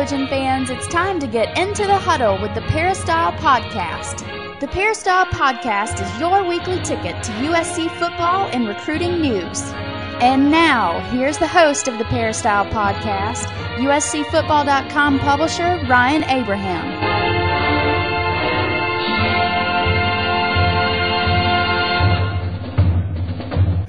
Trojan fans, it's time to get into the huddle with the Peristyle Podcast. The Peristyle Podcast is your weekly ticket to USC football and recruiting news. And now, here's the host of the Peristyle Podcast, USCFootball.com publisher Ryan Abraham.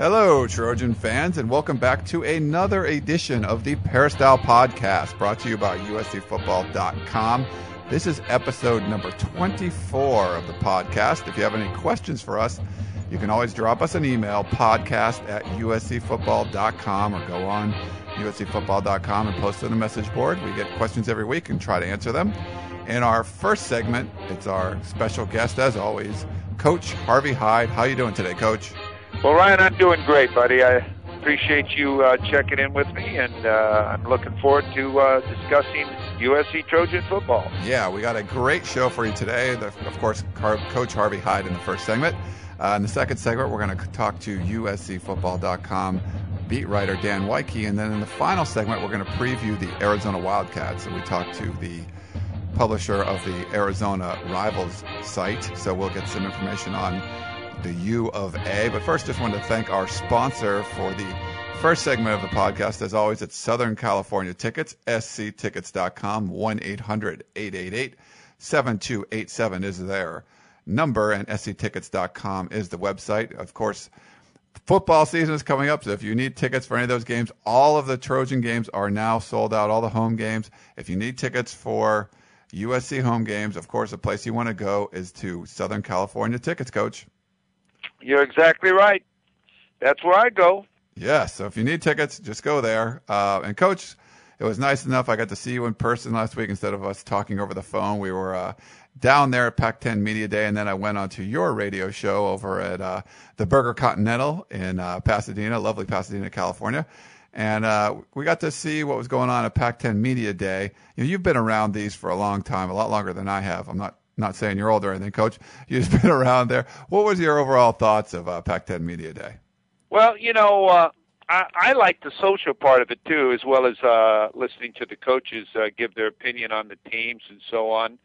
Hello, Trojan fans, and welcome back to another edition of the Peristyle Podcast brought to you by USCFootball.com. This is episode number 24 of the podcast. If you have any questions for us, you can always drop us an email, podcast at USCFootball.com, or go on USCFootball.com and post on the message board. We get questions every week and try to answer them. In our first segment, it's our special guest, as always, Coach Harvey Hyde. How are you doing today, Coach? Well, Ryan, I'm doing great, buddy. I appreciate you uh, checking in with me, and uh, I'm looking forward to uh, discussing USC Trojan football. Yeah, we got a great show for you today. The, of course, Coach Harvey Hyde in the first segment. Uh, in the second segment, we're going to talk to USCFootball.com beat writer Dan Woike, and then in the final segment, we're going to preview the Arizona Wildcats, and we talk to the publisher of the Arizona Rivals site. So we'll get some information on the U of A. But first, just wanted to thank our sponsor for the first segment of the podcast. As always, it's Southern California Tickets, sctickets.com, 1 800 888 7287 is their number, and sctickets.com is the website. Of course, football season is coming up, so if you need tickets for any of those games, all of the Trojan games are now sold out, all the home games. If you need tickets for USC home games, of course, the place you want to go is to Southern California Tickets, Coach. You're exactly right. That's where I go. Yeah, so if you need tickets, just go there. Uh, and coach, it was nice enough. I got to see you in person last week instead of us talking over the phone. We were uh, down there at Pac-10 Media Day, and then I went on to your radio show over at uh, the Burger Continental in uh, Pasadena, lovely Pasadena, California. And uh, we got to see what was going on at Pac-10 Media Day. You know, you've been around these for a long time, a lot longer than I have. I'm not not saying you're old or anything, Coach. You've been around there. What was your overall thoughts of uh, Pac-10 Media Day? Well, you know, uh, I, I like the social part of it too, as well as uh, listening to the coaches uh, give their opinion on the teams and so on.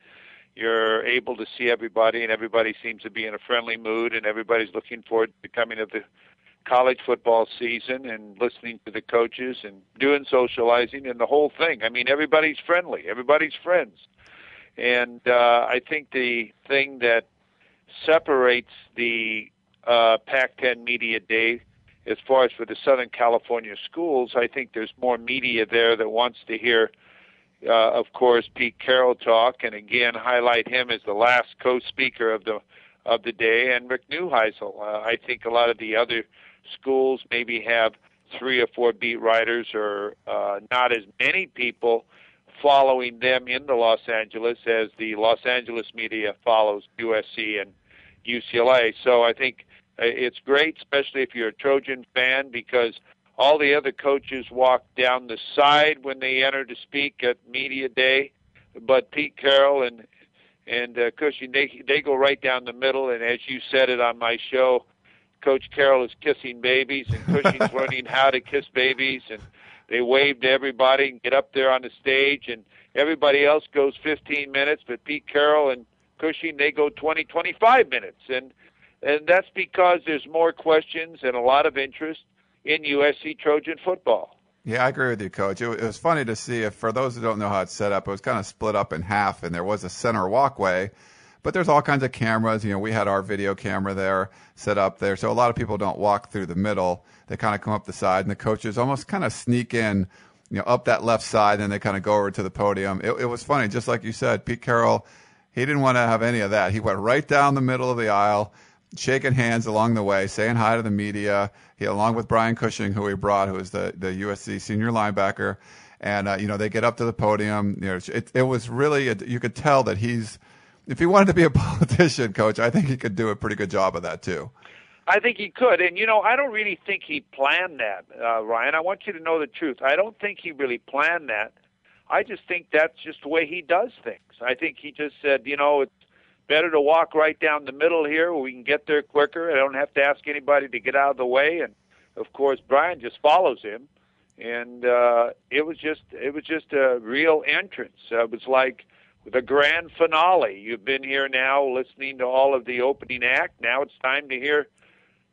You're able to see everybody, and everybody seems to be in a friendly mood, and everybody's looking forward to the coming of the college football season and listening to the coaches and doing socializing and the whole thing. I mean, everybody's friendly, everybody's friends. And uh, I think the thing that separates the uh, Pac-10 Media Day, as far as for the Southern California schools, I think there's more media there that wants to hear, uh, of course, Pete Carroll talk, and again highlight him as the last co-speaker of the of the day, and Rick Neuheisel. Uh, I think a lot of the other schools maybe have three or four beat writers, or uh, not as many people following them in the Los Angeles as the Los Angeles media follows USC and UCLA. So I think uh, it's great, especially if you're a Trojan fan, because all the other coaches walk down the side when they enter to speak at media day, but Pete Carroll and and uh, Cushing they they go right down the middle. And as you said it on my show, Coach Carroll is kissing babies, and Cushing's learning how to kiss babies, and they wave to everybody and get up there on the stage, and everybody else goes 15 minutes, but Pete Carroll and Cushing they go 20, 25 minutes, and and that's because there's more questions and a lot of interest in USC Trojan football. Yeah, I agree with you, Coach. It, was funny to see. If for those who don't know how it's set up, it was kind of split up in half, and there was a center walkway but there's all kinds of cameras. You know, we had our video camera there set up there, so a lot of people don't walk through the middle. They kind of come up the side, and the coaches almost kind of sneak in, you know, up that left side, and they kind of go over to the podium. It, it was funny, just like you said. Pete Carroll, he didn't want to have any of that. He went right down the middle of the aisle, shaking hands along the way, saying hi to the media. He, along with Brian Cushing, who he brought, who is the the USC senior linebacker, and uh, you know they get up to the podium. You know, it, it was really you could tell that he's if he wanted to be a politician, coach, I think he could do a pretty good job of that too. I think he could, and you know, I don't really think he planned that, uh, Ryan. I want you to know the truth. I don't think he really planned that. I just think that's just the way he does things. I think he just said, you know, it's better to walk right down the middle here where we can get there quicker. I don't have to ask anybody to get out of the way. And of course, Brian just follows him. and uh, it was just it was just a real entrance. Uh, it was like the grand finale. You've been here now listening to all of the opening act. Now it's time to hear.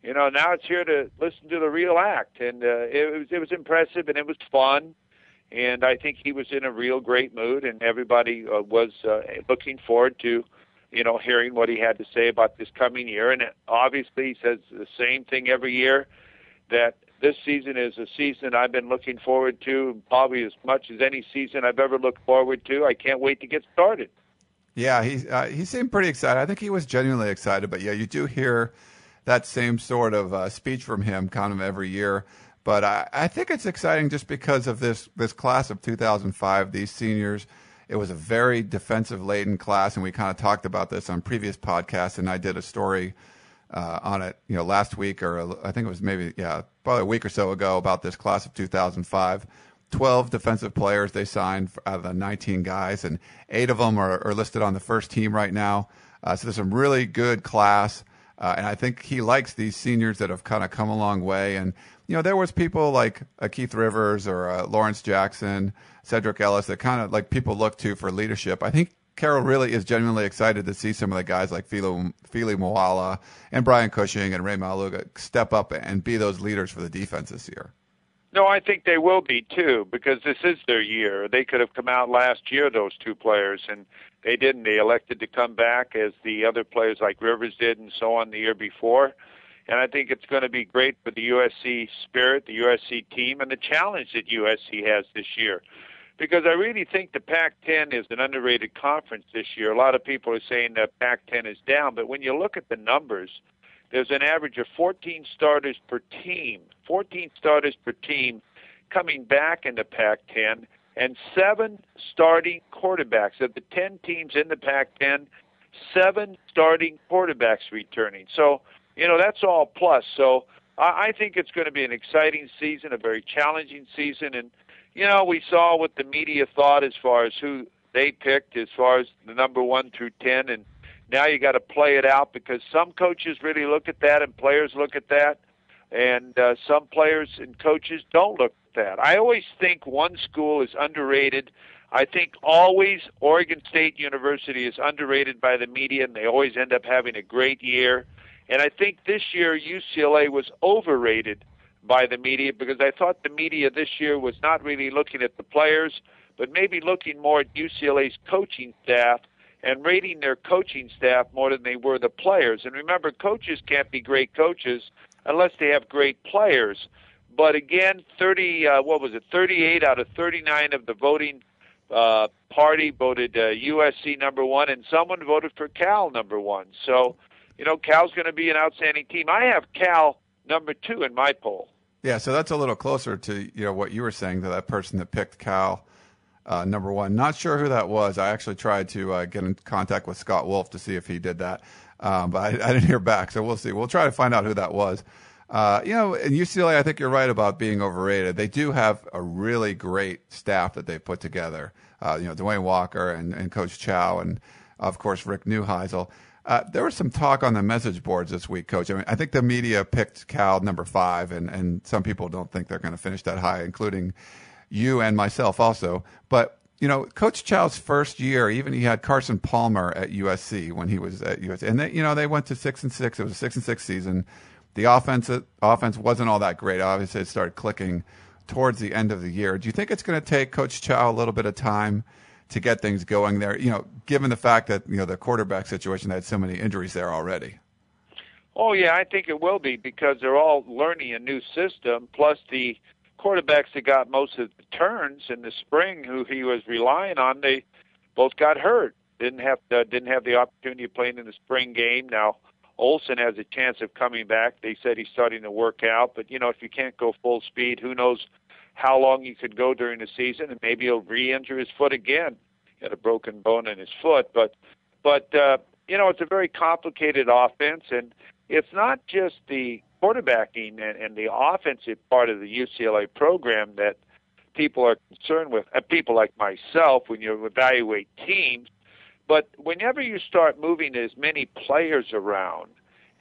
You know, now it's here to listen to the real act, and uh, it was it was impressive and it was fun, and I think he was in a real great mood, and everybody uh, was uh, looking forward to, you know, hearing what he had to say about this coming year. And obviously, he says the same thing every year that this season is a season I've been looking forward to probably as much as any season I've ever looked forward to. I can't wait to get started. Yeah, he uh, he seemed pretty excited. I think he was genuinely excited. But yeah, you do hear that same sort of uh, speech from him kind of every year. But I, I think it's exciting just because of this this class of 2005. These seniors, it was a very defensive laden class, and we kind of talked about this on previous podcasts. And I did a story uh, on it, you know, last week or I think it was maybe yeah, probably a week or so ago about this class of 2005. 12 defensive players they signed out of the 19 guys, and eight of them are, are listed on the first team right now. Uh, so there's some really good class, uh, and I think he likes these seniors that have kind of come a long way. And you know, there was people like uh, Keith Rivers or Lawrence Jackson, Sedrick Ellis that kind of like people look to for leadership. I think Carroll really is genuinely excited to see some of the guys like Fili Moala and Brian Cushing and Rey Maualuga step up and be those leaders for the defense this year. No, I think they will be too because this is their year. They could have come out last year, those two players, and they didn't. They elected to come back as the other players like Rivers did and so on the year before. And I think it's going to be great for the USC spirit, the USC team, and the challenge that USC has this year because I really think the Pac-10 is an underrated conference this year. A lot of people are saying that Pac-10 is down, but when you look at the numbers, there's an average of 14 starters per team, 14 starters per team coming back in the Pac-10, and seven starting quarterbacks. Of the 10 teams in the Pac-10, seven starting quarterbacks returning. So, you know, that's all plus. So I think it's going to be an exciting season, a very challenging season, and – you know, we saw what the media thought as far as who they picked as far as the number one through ten, and now you got to play it out because some coaches really look at that and players look at that, and uh, some players and coaches don't look at that. I always think one school is underrated. I think always Oregon State University is underrated by the media, and they always end up having a great year. And I think this year UCLA was overrated by the media because I thought the media this year was not really looking at the players, but maybe looking more at UCLA's coaching staff and rating their coaching staff more than they were the players. And remember, coaches can't be great coaches unless they have great players. But again, 30, uh, what was it, 38 out of 39 of the voting uh, party voted uh, USC number one, and someone voted for Cal number one. So, you know, Cal's going to be an outstanding team. I have Cal number two in my poll. Yeah, so that's a little closer to you know what you were saying to that person that picked Cal uh, number one. Not sure who that was. I actually tried to uh, get in contact with Scott Wolf to see if he did that, um, but I, I, didn't hear back. So we'll see. We'll try to find out who that was. Uh, you know, in UCLA, I think you're right about being overrated. They do have a really great staff that they've put together. Uh, you know, DeWayne Walker and, and Coach Chow, and of course Rick Neuheisel. Uh, there was some talk on the message boards this week, Coach. I mean, I think the media picked Cal number five, and, and some people don't think they're going to finish that high, including you and myself also. But you know, Coach Chow's first year, even he had Carson Palmer at USC when he was at USC, and they, you know they went to six and six. It was a six and six season. The offense offense wasn't all that great. Obviously, it started clicking towards the end of the year. Do you think it's going to take Coach Chow a little bit of time? To get things going there. You know, given the fact that you know the quarterback situation had so many injuries there already. Oh yeah, I think it will be because they're all learning a new system. Plus the quarterbacks that got most of the turns in the spring, who he was relying on, they both got hurt. Didn't have to, didn't have the opportunity of playing in the spring game. Now Olson has a chance of coming back. They said he's starting to work out, but you know if you can't go full speed, who knows how long he could go during the season, and maybe he'll re-injure his foot again. He had a broken bone in his foot, but but uh, you know it's a very complicated offense, and it's not just the quarterbacking and, and the offensive part of the UCLA program that people are concerned with. Uh, people like myself, when you evaluate teams, but whenever you start moving as many players around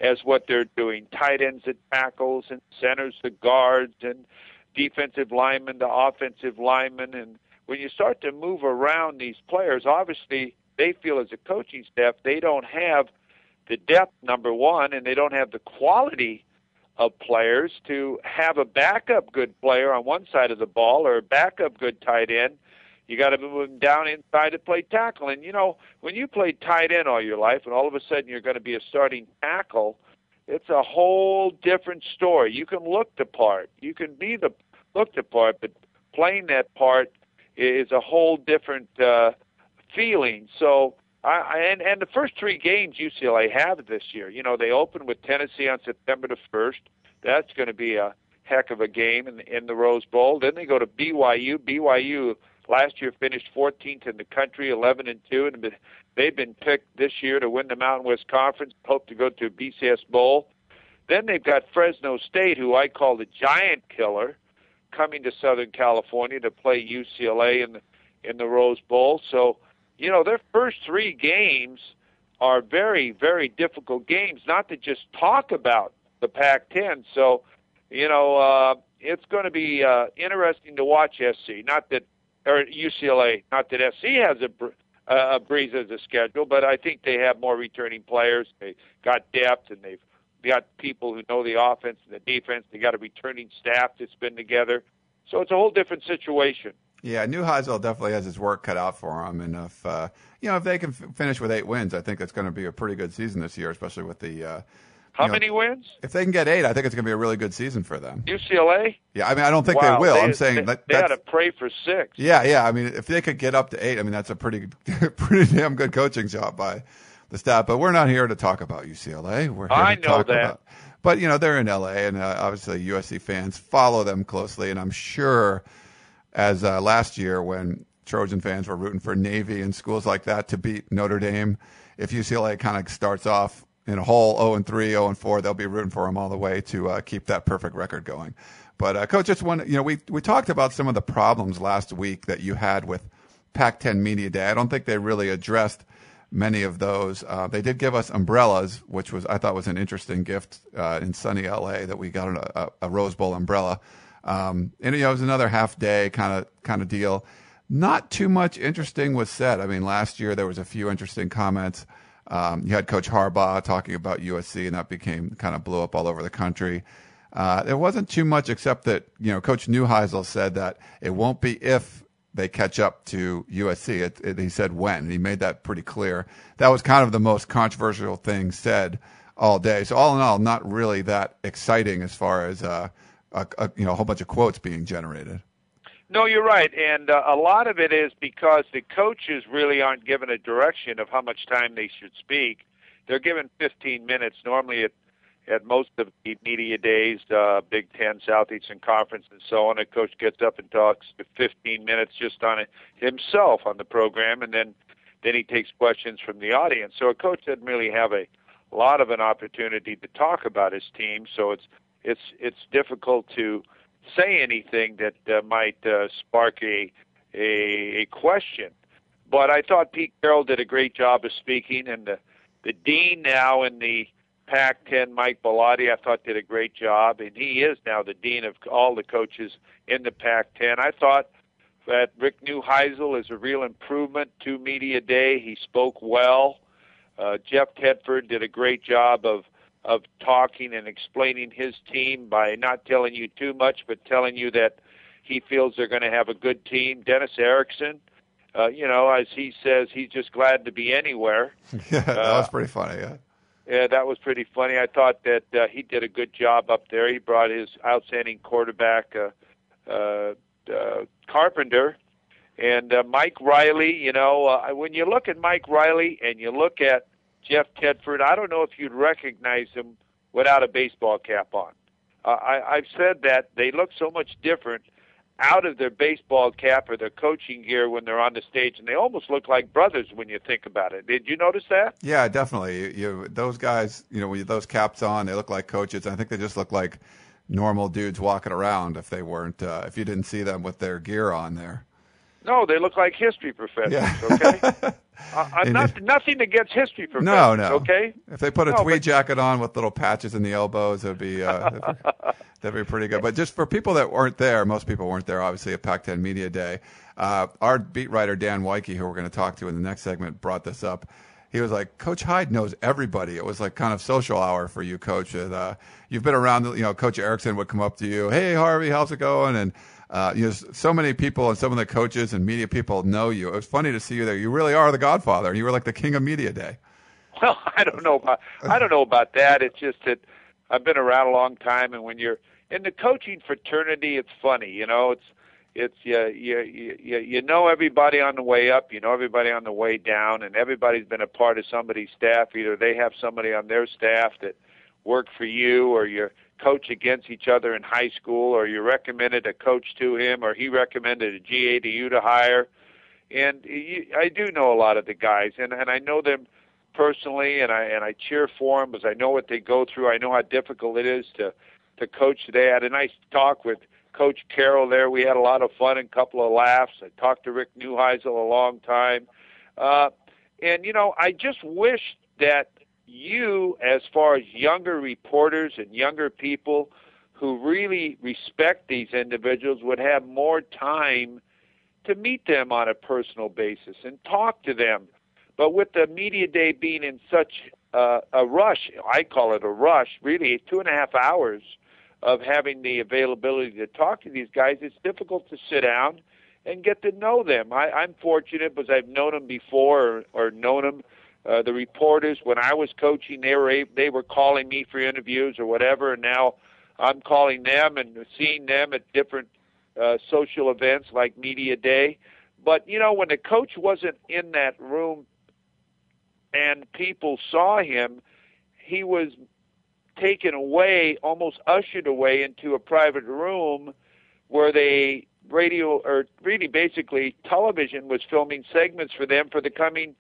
as what they're doing, tight ends at tackles and centers the guards and defensive lineman to offensive lineman, and when you start to move around these players, obviously they feel as a coaching staff they don't have the depth number one, and they don't have the quality of players to have a backup good player on one side of the ball or a backup good tight end. You got to move them down inside to play tackle. And you know, when you play tight end all your life, and all of a sudden you're going to be a starting tackle, it's a whole different story. You can look the part, you can be the look the part, but playing that part is a whole different uh, feeling. So I, and and the first three games UCLA have this year, you know, they open with Tennessee on September the first. That's going to be a heck of a game in in the Rose Bowl. Then they go to BYU. BYU last year finished 14th in the country, 11 and two, and they've been picked this year to win the Mountain West Conference. Hope to go to a BCS Bowl. Then they've got Fresno State, who I call the giant killer, coming to Southern California to play UCLA in the in the Rose Bowl. So you know, their first three games are very, very difficult games, not to just talk about the Pac 10. So, you know, uh, it's going to be uh, interesting to watch SC. Not that, or UCLA, not that SC has a, a breeze as a schedule, but I think they have more returning players. They got depth and they've got people who know the offense and the defense. They got a returning staff that's been together. So it's a whole different situation. Yeah, Neuheisel definitely has his work cut out for him, and if uh, you know if they can f- finish with eight wins, I think it's going to be a pretty good season this year, especially with the. Uh, How know, many wins? If they can get eight, I think it's going to be a really good season for them. UCLA. Yeah, I mean, I don't think wow, they will. They, I'm saying they, that they had to pray for six. Yeah, yeah. I mean, if they could get up to eight, I mean, that's a pretty, pretty damn good coaching job by the staff. But we're not here to talk about UCLA. We're here I to know talk that. about. But you know, they're in LA, and uh, obviously USC fans follow them closely, and I'm sure as uh, last year when Trojan fans were rooting for Navy and schools like that to beat Notre Dame. If UCLA kind of starts off in a hole 0 and 3, 0 and 4, they'll be rooting for them all the way to uh, keep that perfect record going. But uh, coach, just one, you know, we we talked about some of the problems last week that you had with Pac-10 Media Day. I don't think they really addressed many of those. Uh, they did give us umbrellas, which was I thought was an interesting gift uh, in sunny LA that we got a, a, a Rose Bowl umbrella. Um, and you know, it was another half day kind of kind of deal. Not too much interesting was said. I mean, last year there was a few interesting comments. Um, you had Coach Harbaugh talking about USC, and that became kind of blew up all over the country. Uh, there wasn't too much except that you know Coach Neuheisel said that it won't be if they catch up to USC. It, it, he said when. And he made that pretty clear. That was kind of the most controversial thing said all day. So all in all, not really that exciting as far as uh, a, a, you know a whole bunch of quotes being generated. No, you're right, and uh, a lot of it is because the coaches really aren't given a direction of how much time they should speak. They're given 15 minutes. Normally, at at most of the media days, uh, Big Ten, Southeastern Conference, and so on, a coach gets up and talks for 15 minutes just on it himself on the program, and then then he takes questions from the audience. So a coach doesn't really have a lot of an opportunity to talk about his team. So it's it's it's difficult to say anything that uh, might uh, spark a, a a question. But I thought Pete Carroll did a great job of speaking, and the the dean now in the Pac-10, Mike Bellotti, I thought did a great job, and he is now the dean of all the coaches in the Pac-10. I thought that Rick Neuheisel is a real improvement to media day. He spoke well. Uh, Jeff Tedford did a great job of of talking and explaining his team by not telling you too much, but telling you that he feels they're going to have a good team. Dennis Erickson, uh, you know, as he says, he's just glad to be anywhere. Yeah, that Uh, was pretty funny. Yeah. Yeah, that was pretty funny. I thought that uh, he did a good job up there. He brought his outstanding quarterback, uh, uh, uh, Carpenter, and uh, Mike Riley. You know, uh, when you look at Mike Riley and you look at Jeff Tedford, I don't know if you'd recognize him without a baseball cap on. Uh, I, I've said that they look so much different out of their baseball cap or their coaching gear when they're on the stage, and they almost look like brothers when you think about it. Did you notice that? Yeah, definitely. You, you those guys, you know, with those caps on, they look like coaches. I think they just look like normal dudes walking around if they weren't uh, if you didn't see them with their gear on there. No, they look like history professors. Yeah. Okay. uh, uh, not, nothing against history professors. No, no. Okay. If they put a No, tweed but- jacket on with little patches in the elbows, it'd be uh, that'd be- that'd be pretty good. But just for people that weren't there, most people weren't there. Obviously, at Pac-10 Media Day, uh, our beat writer Dan Woike, who we're going to talk to in the next segment, brought this up. He was like, Coach Hyde knows everybody. It was like kind of social hour for you, Coach. And, uh, you've been around. You know, Coach Erickson would come up to you, Hey, Harvey, how's it going? And uh, you know, so many people and some of the coaches and media people know you. It was funny to see you there. You really are the Godfather. You were like the king of media day. Well, I don't know about I don't know about that. It's just that I've been around a long time, and when you're in the coaching fraternity, it's funny. You know, it's it's you you you you know everybody on the way up, you know everybody on the way down, and everybody's been a part of somebody's staff. Either they have somebody on their staff that worked for you, or you're coach against each other in high school, or you recommended a coach to him, or he recommended a GA to you to hire. And you, I do know a lot of the guys, and and I know them personally, and I and I cheer for them because I know what they go through. I know how difficult it is to to coach today. I had a nice talk with Coach Carroll there. We had a lot of fun and a couple of laughs. I talked to Rick Neuheisel a long time, uh, and you know I just wish that you, as far as younger reporters and younger people who really respect these individuals, would have more time to meet them on a personal basis and talk to them. But with the media day being in such uh, a rush, I call it a rush, really two and a half hours of having the availability to talk to these guys, it's difficult to sit down and get to know them. I, I'm fortunate because I've known them before or, or known them. Uh, the reporters, when I was coaching, they were they were calling me for interviews or whatever, and now I'm calling them and seeing them at different uh, social events like Media Day. But you know, when the coach wasn't in that room and people saw him, he was taken away, almost ushered away into a private room where they radio or really basically television was filming segments for them for the coming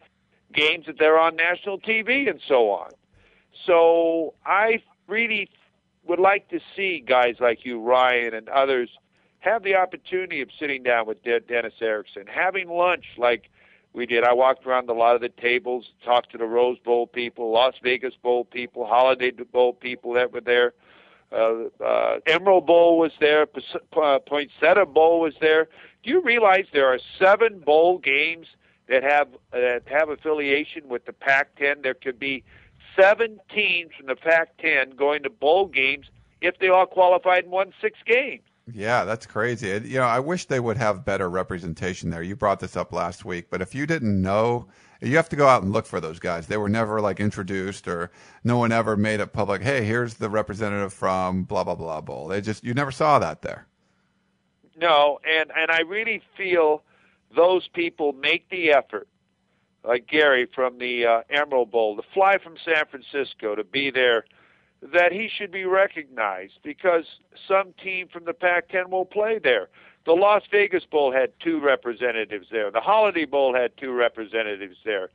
games that they're on national TV and so on. So I really would like to see guys like you, Ryan, and others have the opportunity of sitting down with De- Dennis Erickson, having lunch like we did. I walked around a lot of the tables, talked to the Rose Bowl people, Las Vegas Bowl people, Holiday Bowl people that were there. Uh, uh, Emerald Bowl was there. Pas- uh, Poinsettia Bowl was there. Do you realize there are seven bowl games that have that have affiliation with the Pac-10? There could be seven teams from the Pac-10 going to bowl games if they all qualified and won six games. Yeah, that's crazy. You know, I wish they would have better representation there. You brought this up last week, but if you didn't know, you have to go out and look for those guys. They were never like introduced or no one ever made it public. Hey, here's the representative from blah blah blah bowl. They just you never saw that there. No, and and I really feel those people make the effort, like Gary from the uh, Emerald Bowl, to fly from San Francisco to be there, that he should be recognized because some team from the Pac-10 will play there. The Las Vegas Bowl had two representatives there. The Holiday Bowl had two representatives there.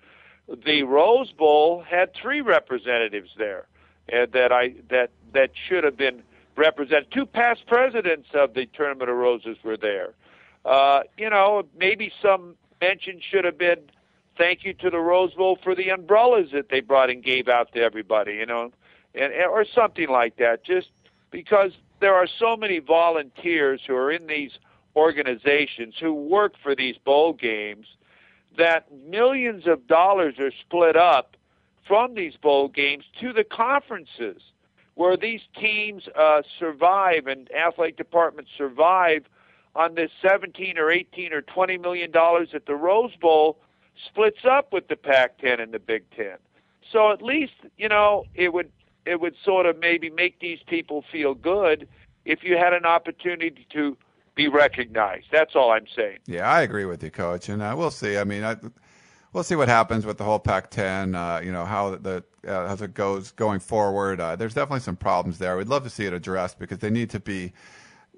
The Rose Bowl had three representatives there, and that I that that should have been represented. Two past presidents of the Tournament of Roses were there. Uh, you know, maybe some mention should have been thank you to the Rose Bowl for the umbrellas that they brought and gave out to everybody. You know, and or something like that. Just because there are so many volunteers who are in these organizations who work for these bowl games that millions of dollars are split up from these bowl games to the conferences where these teams uh, survive and athletic departments survive on this 17 or 18 or 20 million dollars that the Rose Bowl splits up with the Pac-10 and the Big 10. So at least, you know, it would it would sort of maybe make these people feel good if you had an opportunity to be recognized. That's all I'm saying. Yeah, I agree with you, Coach, and uh, we'll see. I mean, I, we'll see what happens with the whole Pac-10. Uh, you know how the uh, as it goes going forward. Uh, there's definitely some problems there. We'd love to see it addressed because they need to be,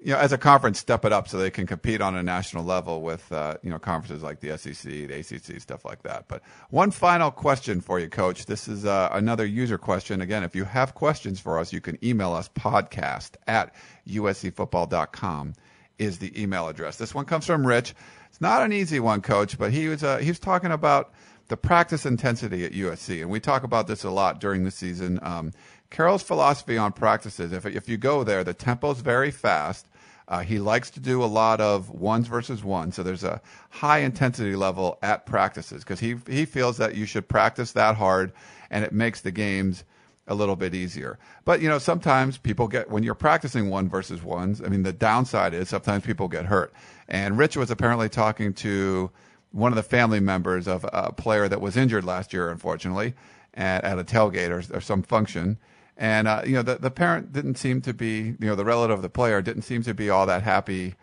you know, as a conference, step it up so they can compete on a national level with uh, you know conferences like the SEC, the ACC, stuff like that. But one final question for you, Coach. This is uh, another user question. Again, if you have questions for us, you can email us podcast at uscfootball.com. is the email address. This one comes from Rich. It's not an easy one, Coach, but he was uh, he was talking about the practice intensity at USC, and we talk about this a lot during the season. Um, Carroll's philosophy on practices: if if you go there, the tempo's very fast. Uh, he likes to do a lot of ones versus ones, so there's a high intensity level at practices because he he feels that you should practice that hard, and it makes the games a little bit easier. But you know, sometimes people get when you're practicing one versus ones. I mean, the downside is sometimes people get hurt. And Rich was apparently talking to one of the family members of a player that was injured last year, unfortunately, at, at a tailgate or, or some function. And uh, you know, the the parent didn't seem to be, you know, the relative of the player didn't seem to be all that happy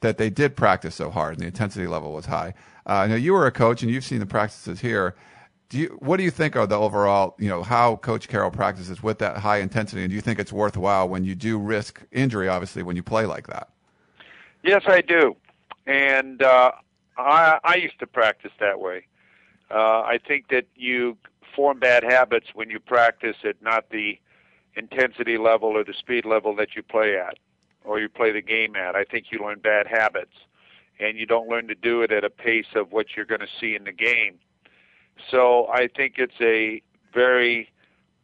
that they did practice so hard and the intensity level was high. Uh, now you were a coach and you've seen the practices here. Do you what do you think of the overall you know how coach carroll practices with that high intensity? And do you think it's worthwhile when you do risk injury obviously when you play like that? Yes i do. And uh, I, I used to practice that way. Uh, i think that you form bad habits when you practice at not the intensity level or the speed level that you play at or you play the game at i think you learn bad habits and you don't learn to do it at a pace of what you're going to see in the game so I think it's a very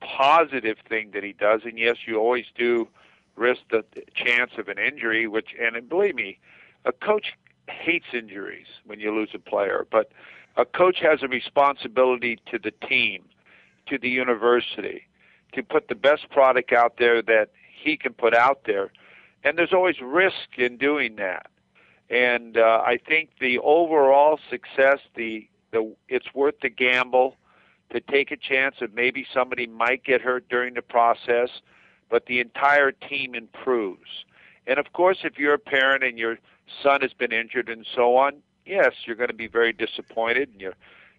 positive thing that he does. And yes, you always do risk the chance of an injury, which, and believe me, a coach hates injuries when you lose a player, but a coach has a responsibility to the team, to the university, to put the best product out there that he can put out there. And there's always risk in doing that. And uh, I think the overall success, the the it's worth the gamble to take a chance that maybe somebody might get hurt during the process, but the entire team improves. And of course, if you're a parent and your son has been injured and so on, yes, you're going to be very disappointed and you're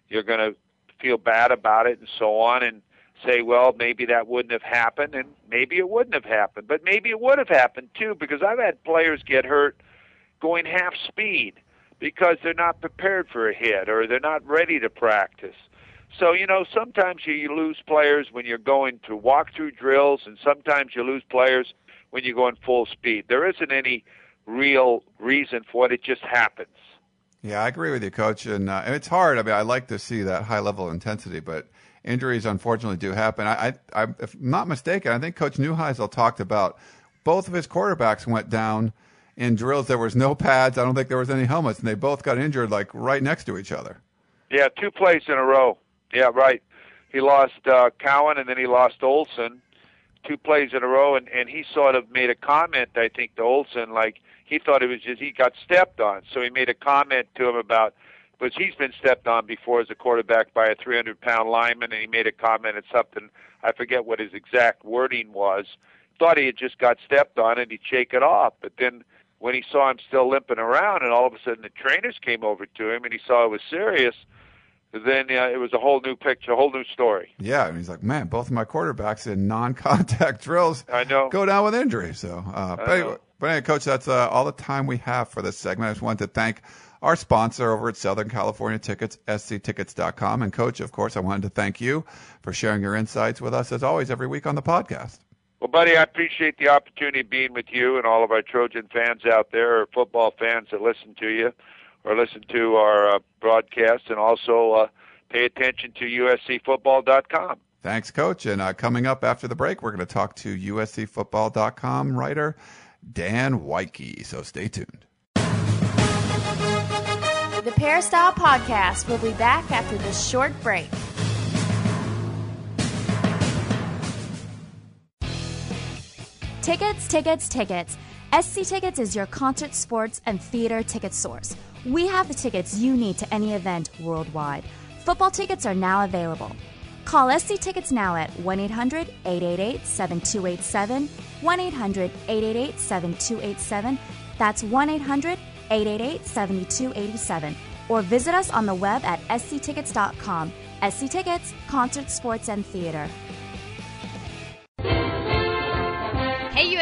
you're going to feel bad about it and so on and say, well, maybe that wouldn't have happened and maybe it wouldn't have happened, but maybe it would have happened too because I've had players get hurt going half speed because they're not prepared for a hit or they're not ready to practice. So, you know, sometimes you lose players when you're going to walk through drills, and sometimes you lose players when you're going full speed. There isn't any real reason for it, it just happens. Yeah, I agree with you, Coach. And, uh, it's hard. I mean, I like to see that high level of intensity, but injuries unfortunately do happen. I, I, I if I'm not mistaken, I think Coach Neuheisel talked about both of his quarterbacks went down – in drills there was no pads. I don't think there was any helmets, and they both got injured like right next to each other. Yeah, two plays in a row. Yeah, right. He lost uh, Cowan, and then he lost Olson. Two plays in a row, and and he sort of made a comment. I think to Olson, like he thought it was just he got stepped on, so he made a comment to him about. Because he's been stepped on before as a quarterback by a 300 pound lineman, and he made a comment at something I forget what his exact wording was. Thought he had just got stepped on, and he'd shake it off, but then when he saw him still limping around, and all of a sudden the trainers came over to him and he saw it was serious, then uh, it was a whole new picture, a whole new story. Yeah, and he's like, man, both of my quarterbacks in non-contact drills, I know, go down with injury. So, uh, but, anyway, but anyway, coach, that's uh, all the time we have for this segment. I just wanted to thank our sponsor over at Southern California Tickets, sctickets.com. And coach, of course, I wanted to thank you for sharing your insights with us as always every week on the podcast. Well, buddy, I appreciate the opportunity being with you and all of our Trojan fans out there, or football fans that listen to you, or listen to our uh, broadcast, and also uh, pay attention to USCFootball.com. Thanks, Coach. And uh, coming up after the break, we're going to talk to USCFootball.com writer Dan Woike. So stay tuned. The Peristyle Podcast will be back after this short break. Tickets, tickets, tickets. SC Tickets is your concert, sports, and theater ticket source. We have the tickets you need to any event worldwide. Football tickets are now available. Call SC Tickets now at 1 800 888 7287. 1 800 888 7287. That's 1 800 888 7287. Or visit us on the web at sctickets.com. SC Tickets, concerts, sports, and theater.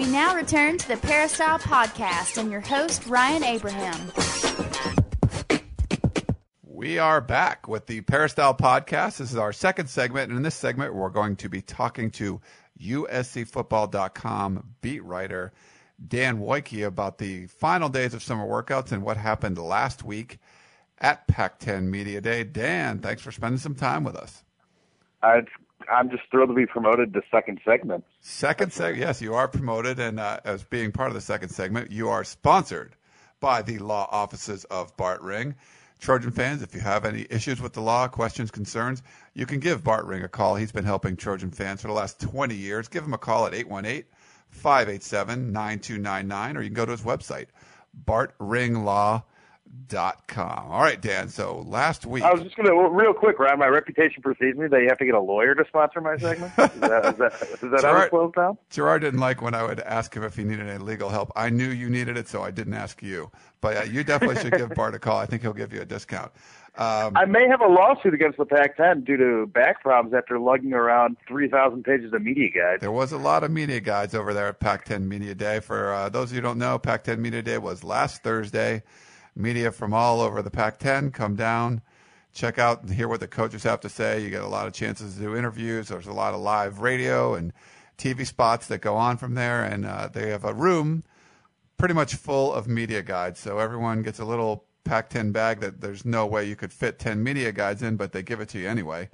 We now return to the Peristyle Podcast and your host, Ryan Abraham. We are back with the Peristyle Podcast. This is our second segment. And in this segment, we're going to be talking to USCFootball.com beat writer Dan Woike about the final days of summer workouts and what happened last week at Pac 10 Media Day. Dan, thanks for spending some time with us. Uh, I'm just thrilled to be promoted to second segment. Second segment, yes, you are promoted, and uh, as being part of the second segment, you are sponsored by the law offices of Bart Ring. Trojan fans, if you have any issues with the law, questions, concerns, you can give Bart Ring a call. He's been helping Trojan fans for the last 20 years. Give him a call at 818 587 9299, or you can go to his website, bartringlaw.com dot com. All right, Dan. So last week, I was just gonna well, real quick, Ryan. My reputation precedes me that you have to get a lawyer to sponsor my segment. Is that, is that, is that how it flows down? Gerard didn't like when I would ask him if he needed any legal help. I knew you needed it, so I didn't ask you. But uh, you definitely should give Bart a call. I think he'll give you a discount. Um, I may have a lawsuit against the Pac-10 due to back problems after lugging around 3,000 pages of media guides. There was a lot of media guides over there at Pac-10 Media Day. For uh, those of you who don't know, Pac-10 Media Day was last Thursday media from all over the Pac 10 come down, check out and hear what the coaches have to say. You get a lot of chances to do interviews. There's a lot of live radio and TV spots that go on from there. And uh, they have a room pretty much full of media guides. So everyone gets a little Pac 10 bag that there's no way you could fit 10 media guides in, but they give it to you anyway.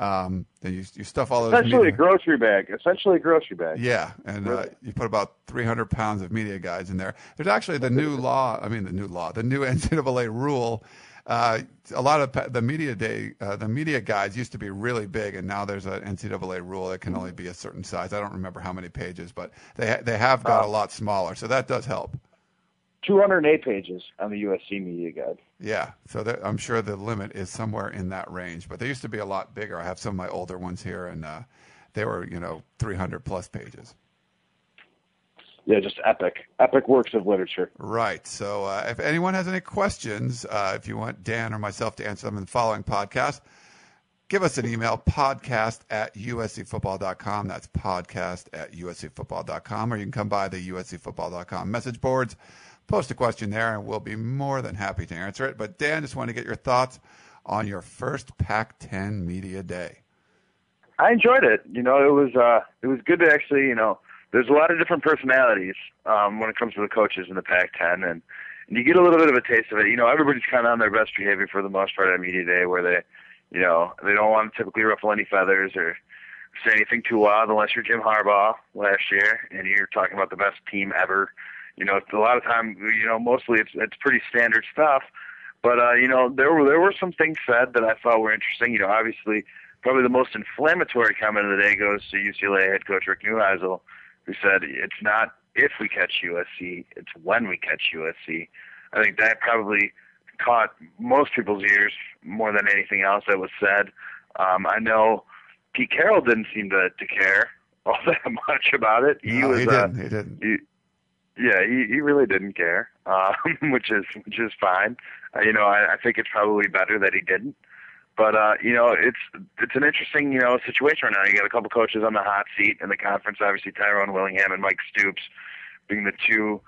Um, then you, you stuff all those. Essentially media. a grocery bag. Essentially a grocery bag. Yeah, and uh, you put about 300 pounds of media guides in there. There's actually the new law. I mean, the new law, the new NCAA rule. Uh, a lot of the media day, uh, the media guides used to be really big, and now there's an NCAA rule that can only be a certain size. I don't remember how many pages, but they they have got a lot smaller, so that does help. 208 pages on the USC Media Guide. Yeah, so that, I'm sure the limit is somewhere in that range. But they used to be a lot bigger. I have some of my older ones here, and uh, they were, you know, 300 plus pages. Yeah, just epic, epic works of literature. Right. So uh, if anyone has any questions, uh, if you want Dan or myself to answer them in the following podcast, give us an email, podcast at uscfootball.com. That's podcast at uscfootball.com. Or you can come by the uscfootball.com message boards post a question there, and we'll be more than happy to answer it. But Dan, just want to get your thoughts on your first Pac-10 Media Day. I enjoyed it. You know, it was uh, it was good to actually, you know, there's a lot of different personalities um, when it comes to the coaches in the Pac-10, and, and you get a little bit of a taste of it. You know, everybody's kind of on their best behavior for the most part at Media Day, where they, you know, they don't want to typically ruffle any feathers or say anything too wild unless you're Jim Harbaugh last year and you're talking about the best team ever you know, it's a lot of time, you know, mostly it's it's pretty standard stuff. But uh, you know, there were there were some things said that I thought were interesting. You know, obviously, probably the most inflammatory comment of the day goes to UCLA head coach Rick Neuheisel, who said it's not if we catch USC, it's when we catch USC. I think that probably caught most people's ears more than anything else that was said. Um, I know Pete Carroll didn't seem to to care all that much about it. He no, was he didn't. Uh, he didn't. Yeah, he, he really didn't care, um, which is which is fine. Uh, you know, I, I think it's probably better that he didn't. But uh, you know, it's it's an interesting you know situation right now. You got a couple coaches on the hot seat in the conference. Obviously, Tyrone Willingham and Mike Stoops being the two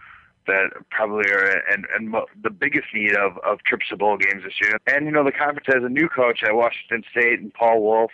that probably are and and mo- the biggest need of of trips to bowl games this year. And you know, the conference has a new coach at Washington State and Paul Wulff.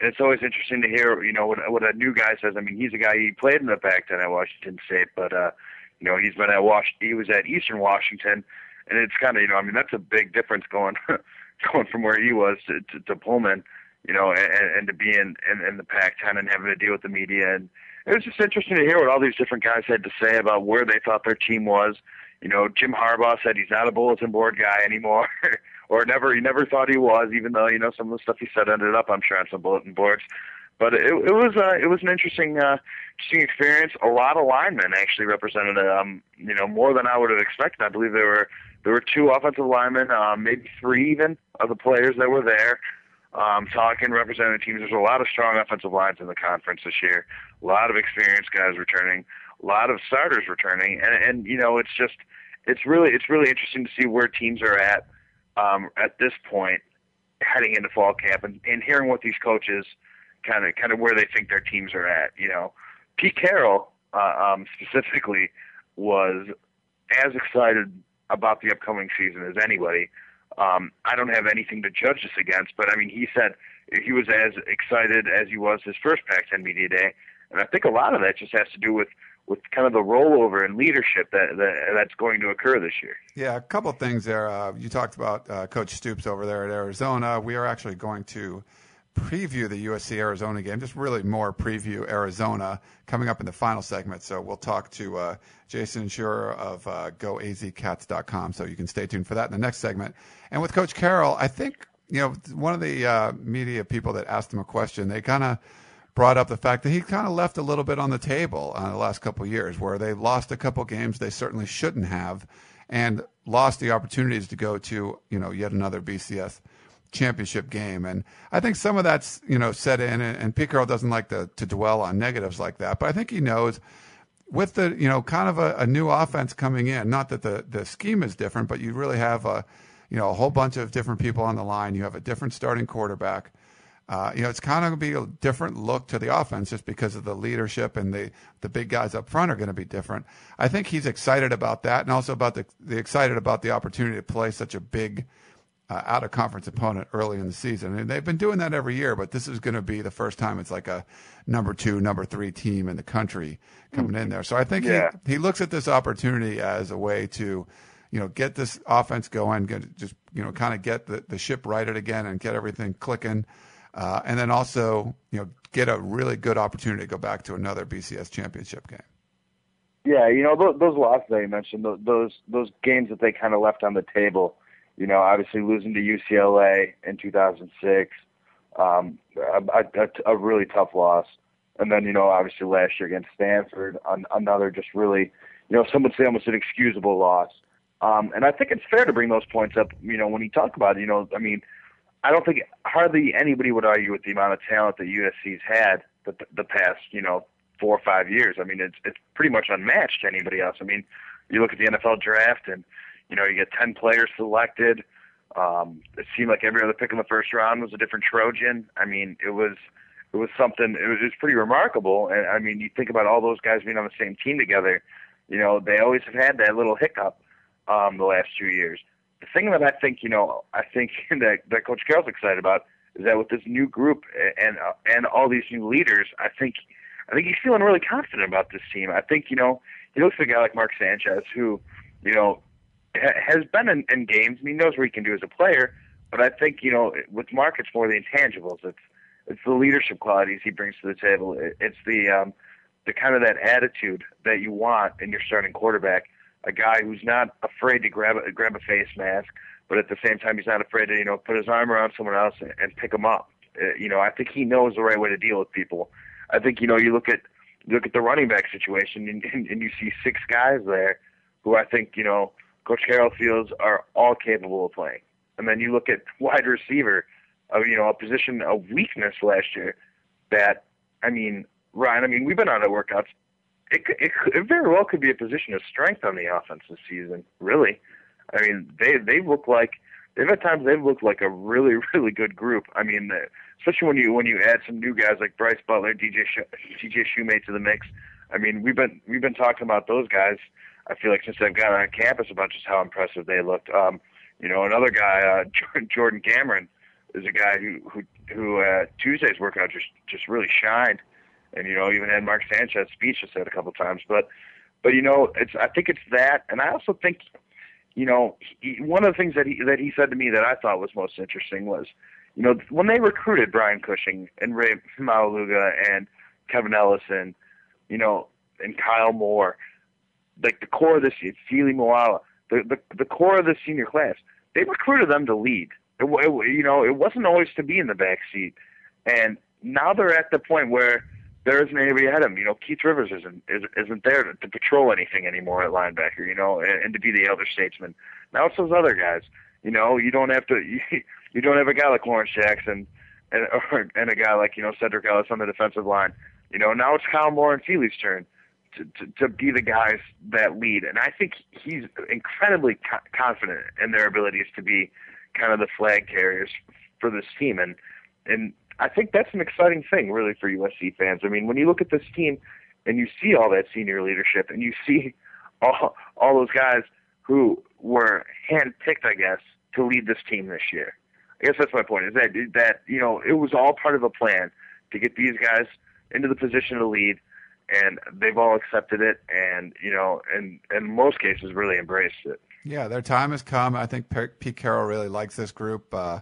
And it's always interesting to hear, you know, what what a new guy says. I mean, he's a guy he played in the Pac-10 at Washington State, but uh, you know, he's been at Wash. He was at Eastern Washington, and it's kind of you know, I mean, that's a big difference going going from where he was to, to, to Pullman. You know, and, and to be in, in in the Pac-10 and having to deal with the media, and it was just interesting to hear what all these different guys had to say about where they thought their team was. You know, Jim Harbaugh said he's not a bulletin board guy anymore, or never he never thought he was, even though you know some of the stuff he said ended up, I'm sure, on some bulletin boards. But it, it was uh, it was an interesting uh, interesting experience. A lot of linemen actually represented, um, you know, more than I would have expected. I believe there were there were two offensive linemen, um, maybe three even of the players that were there. Um, talking representing teams. There's a lot of strong offensive lines in the conference this year. A lot of experienced guys returning. A lot of starters returning, and and you know it's just it's really it's really interesting to see where teams are at um, at this point heading into fall camp and, and hearing what these coaches kind of kind of where they think their teams are at. You know, Pete Carroll uh, um, specifically was as excited about the upcoming season as anybody. Um, I don't have anything to judge this against, but I mean, he said he was as excited as he was his first Pac-10 media day, and I think a lot of that just has to do with with kind of the rollover and leadership that, that that's going to occur this year. Yeah, a couple things there. Uh, you talked about uh, Coach Stoops over there at Arizona. We are actually going to preview the USC Arizona game, just really more preview Arizona coming up in the final segment. So we'll talk to uh, Jason Scheer of uh, GoAZCats.com. So you can stay tuned for that in the next segment. And with Coach Carroll, I think you know one of the uh, media people that asked him a question, they kind of brought up the fact that he kind of left a little bit on the table uh, the last couple years, where they lost a couple games they certainly shouldn't have, and lost the opportunities to go to you know yet another BCS championship game. And I think some of that's, you know, set in and, and Pete Carroll doesn't like to, to dwell on negatives like that. But I think he knows with the, you know, kind of a, a new offense coming in, not that the, the scheme is different, but you really have a, you know, a whole bunch of different people on the line. You have a different starting quarterback. Uh, you know, it's kind of going to be a different look to the offense just because of the leadership and the, the big guys up front are going to be different. I think he's excited about that and also about the, the excited about the opportunity to play such a big, uh, out of conference opponent early in the season. And they've been doing that every year, but this is going to be the first time it's like a number two, number three team in the country coming in there. So I think yeah. he, he looks at this opportunity as a way to, you know, get this offense going, get, just, you know, kind of get the, the ship righted again and get everything clicking. Uh, and then also, you know, get a really good opportunity to go back to another BCS championship game. Yeah, you know those, those losses that you mentioned, those those games that they kind of left on the table you know, obviously losing to UCLA in 2006, um, a, a, a really tough loss. And then, you know, obviously last year against Stanford, an, another just really, you know, some would say almost an excusable loss. Um, and I think it's fair to bring those points up, you know, when you talk about it, you know, I mean, I don't think hardly anybody would argue with the amount of talent that USC's had the, the past, you know, four or five years. I mean, it's it's pretty much unmatched to anybody else. I mean, you look at the NFL draft and you know, you get 10 players selected. Um, it seemed like every other pick in the first round was a different Trojan. I mean, it was it was something. It was, it was pretty remarkable. And I mean, you think about all those guys being on the same team together. You know, they always have had that little hiccup um, the last two years. The thing that I think, you know, I think that that Coach Carroll's excited about is that with this new group and uh, and all these new leaders, I think I think he's feeling really confident about this team. I think you know he looks at a guy like Mark Sanchez who, you know, has been in, in games and he knows what he can do as a player. But I think you know with Mark, it's more the intangibles. It's it's the leadership qualities he brings to the table. It's the um, the kind of that attitude that you want in your starting quarterback. A guy who's not afraid to grab a, grab a face mask, but at the same time he's not afraid to you know put his arm around someone else and, and pick him up. Uh, you know, I think he knows the right way to deal with people. I think you know you look at look at the running back situation and, and, and you see six guys there who I think you know Coach Carroll feels are all capable of playing. And then you look at wide receiver, uh, you know, a position of weakness last year. That I mean, Ryan. I mean, we've been on the workouts. It, it, it very well could be a position of strength on the offense this season. Really, I mean, they they look like they've at times they've looked like a really really good group. I mean, especially when you when you add some new guys like Brice Butler, DJ Sh- DJ Shoemate to the mix. I mean, we've been we've been talking about those guys I feel like since I've got on campus about just how impressive they looked. Um, you know, another guy, uh, Jordan Cameron, is a guy who who who uh, Tuesday's workout just just really shined, and you know even had Mark Sanchez speech to said a couple times. But but you know it's I think it's that, and I also think you know he, one of the things that he that he said to me that I thought was most interesting was you know when they recruited Brian Cushing and Rey Maualuga and Kevin Ellison, you know, and Kyle Moore like the core of this, Fili Moala, the, the the core of the senior class, they recruited them to lead. It, it, you know, it wasn't always to be in the back seat, and now they're at the point where there isn't anybody ahead of him. You know, Keith Rivers isn't isn't there to, to patrol anything anymore at linebacker. You know, and, and to be the elder statesman. Now it's those other guys. You know, you don't have to. You, you don't have a guy like Lawrence Jackson, and or, and a guy like you know Sedrick Ellis on the defensive line. You know, now it's Kyle Moore and Fili's turn to, to, be the guys that lead, and I think he's incredibly co- confident in their abilities to be kind of the flag carriers for this team, and and I think that's an exciting thing, really, for USC fans. I mean, when you look at this team and you see all that senior leadership, and you see all all those guys who were handpicked, I guess, to lead this team this year. I guess that's my point. Is that that you know it was all part of a plan to get these guys into the position to lead, and they've all accepted it, and you know, and in most cases, really embraced it. Yeah, their time has come. I think Pete Carroll really likes this group. Uh,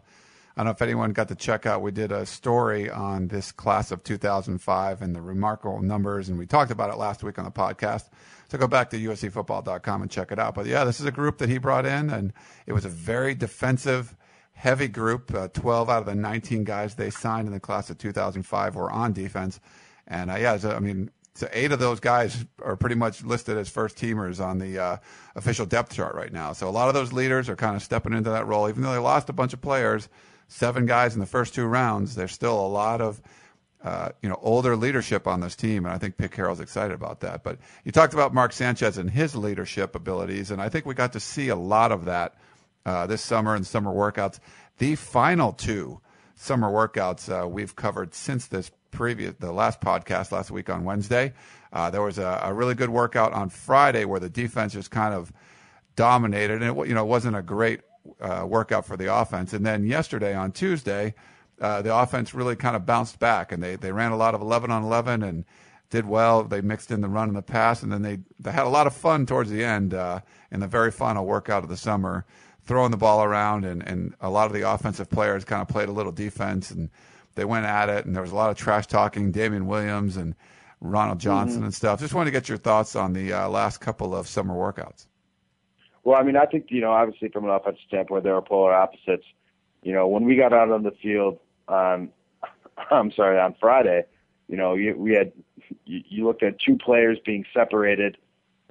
I don't know if anyone got to check out. We did a story on this class of 2005 and the remarkable numbers, and we talked about it last week on the podcast. So go back to uscfootball.com and check it out. But yeah, this is a group that he brought in, and it was a very defensive, heavy group. Uh, 12 out of the 19 guys they signed in the class of 2005 were on defense. And uh, yeah, so, I mean, so eight of those guys are pretty much listed as first teamers on the uh, official depth chart right now. So a lot of those leaders are kind of stepping into that role, even though they lost a bunch of players seven guys in the first two rounds, there's still a lot of uh, you know older leadership on this team, and I think Pete Carroll's excited about that. But you talked about Mark Sanchez and his leadership abilities, and I think we got to see a lot of that uh, this summer in summer workouts. The final two summer workouts uh, we've covered since this previous the last podcast last week on Wednesday. Uh, there was a, a, really good workout on Friday where the defense just kind of dominated, and it you know wasn't a great uh, workout for the offense. And then yesterday on Tuesday, uh, the offense really kind of bounced back and they, they ran a lot of 11 on 11 and did well. They mixed in the run and the pass, and then they, they had a lot of fun towards the end uh, in the very final workout of the summer, throwing the ball around. And, and a lot of the offensive players kind of played a little defense and they went at it. And there was a lot of trash talking, Damian Williams and Ronald Johnson mm-hmm. and stuff. Just wanted to get your thoughts on the uh, last couple of summer workouts. Well, I mean, I think you know, obviously from an offensive standpoint, there are polar opposites. You know, when we got out on the field on, I'm sorry, on Friday, you know, you, we had you, you looked at two players being separated,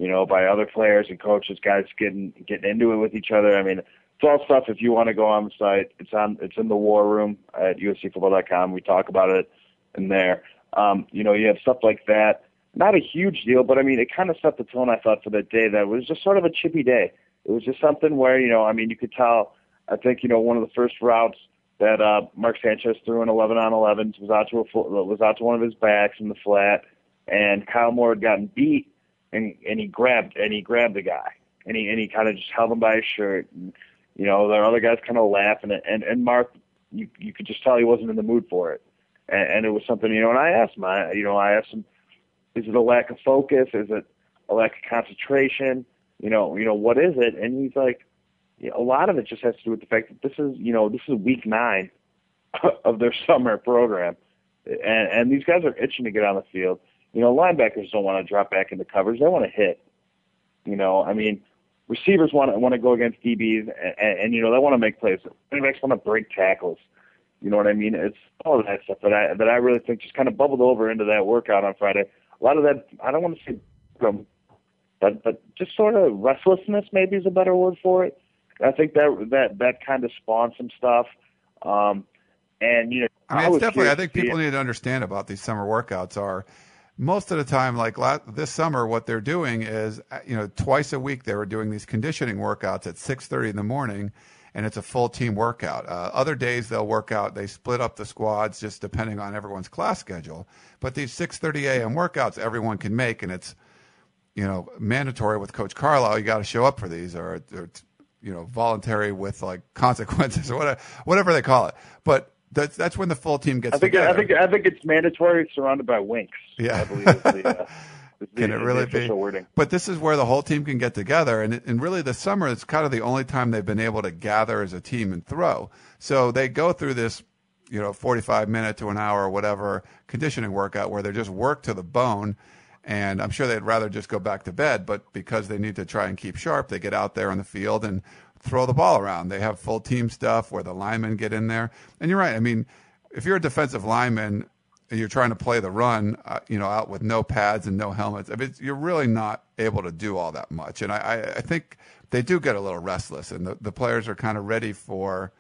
you know, by other players and coaches, guys getting getting into it with each other. I mean, it's all stuff. If you want to go on the site, it's on it's in the war room at uscfootball.com. We talk about it in there. Um, you know, you have stuff like that not a huge deal, but I mean, it kind of set the tone, I thought, for that day that was just sort of a chippy day. It was just something where, you know, I mean, you could tell, I think, you know, one of the first routes that uh, Mark Sanchez threw in 11 on 11 was out to a was out to one of his backs in the flat, and Kyle Moore had gotten beat, and and he grabbed and he grabbed the guy, and he and he kind of just held him by his shirt, and you know, the other guys kind of laughing, and and and Mark, you you could just tell he wasn't in the mood for it, and, and it was something, you know, and I asked him, I, you know, I asked him is it a lack of focus? Is it a lack of concentration? You know, you know what is it? And he's like, a lot of it just has to do with the fact that this is, you know, this is week nine of their summer program, and and these guys are itching to get on the field. You know, linebackers don't want to drop back into coverage; they want to hit. You know, I mean, receivers want to want to go against DBs, and, and, and you know they want to make plays. Running backs want to break tackles. You know what I mean? It's all of that stuff that I that I really think just kind of bubbled over into that workout on Friday a lot of that I don't want to say from but but just sort of restlessness maybe is a better word for it. I think that that that kind of spawned some stuff. Um, and you know, I mean, I it's definitely. I think people need to understand about these summer workouts are most of the time, like last, this summer, what they're doing is, you know, twice a week they were doing these conditioning workouts at 6:30 in the morning, and it's a full team workout. Uh, other days they'll work out. They split up the squads just depending on everyone's class schedule. But these 6:30 a.m. workouts everyone can make, and it's you know mandatory with Coach Carlisle. You got to show up for these, or, or you know voluntary with like consequences or whatever, whatever they call it. But that's that's when the full team gets I think, together. I think I think it's mandatory, surrounded by winks. Yeah, I believe the, uh, can it really be? Wording. But this is where the whole team can get together, and and really the summer is kind of the only time they've been able to gather as a team and throw. So they go through this, you know, 45 minute to an hour or whatever conditioning workout where they're just worked to the bone. And I'm sure they'd rather just go back to bed, but because they need to try and keep sharp, they get out there on the field and throw the ball around. They have full team stuff where the linemen get in there. And you're right. I mean, if you're a defensive lineman, and you're trying to play the run, uh, you know, out with no pads and no helmets. I mean, you're really not able to do all that much. And I, I think they do get a little restless, and the, the players are kind of ready for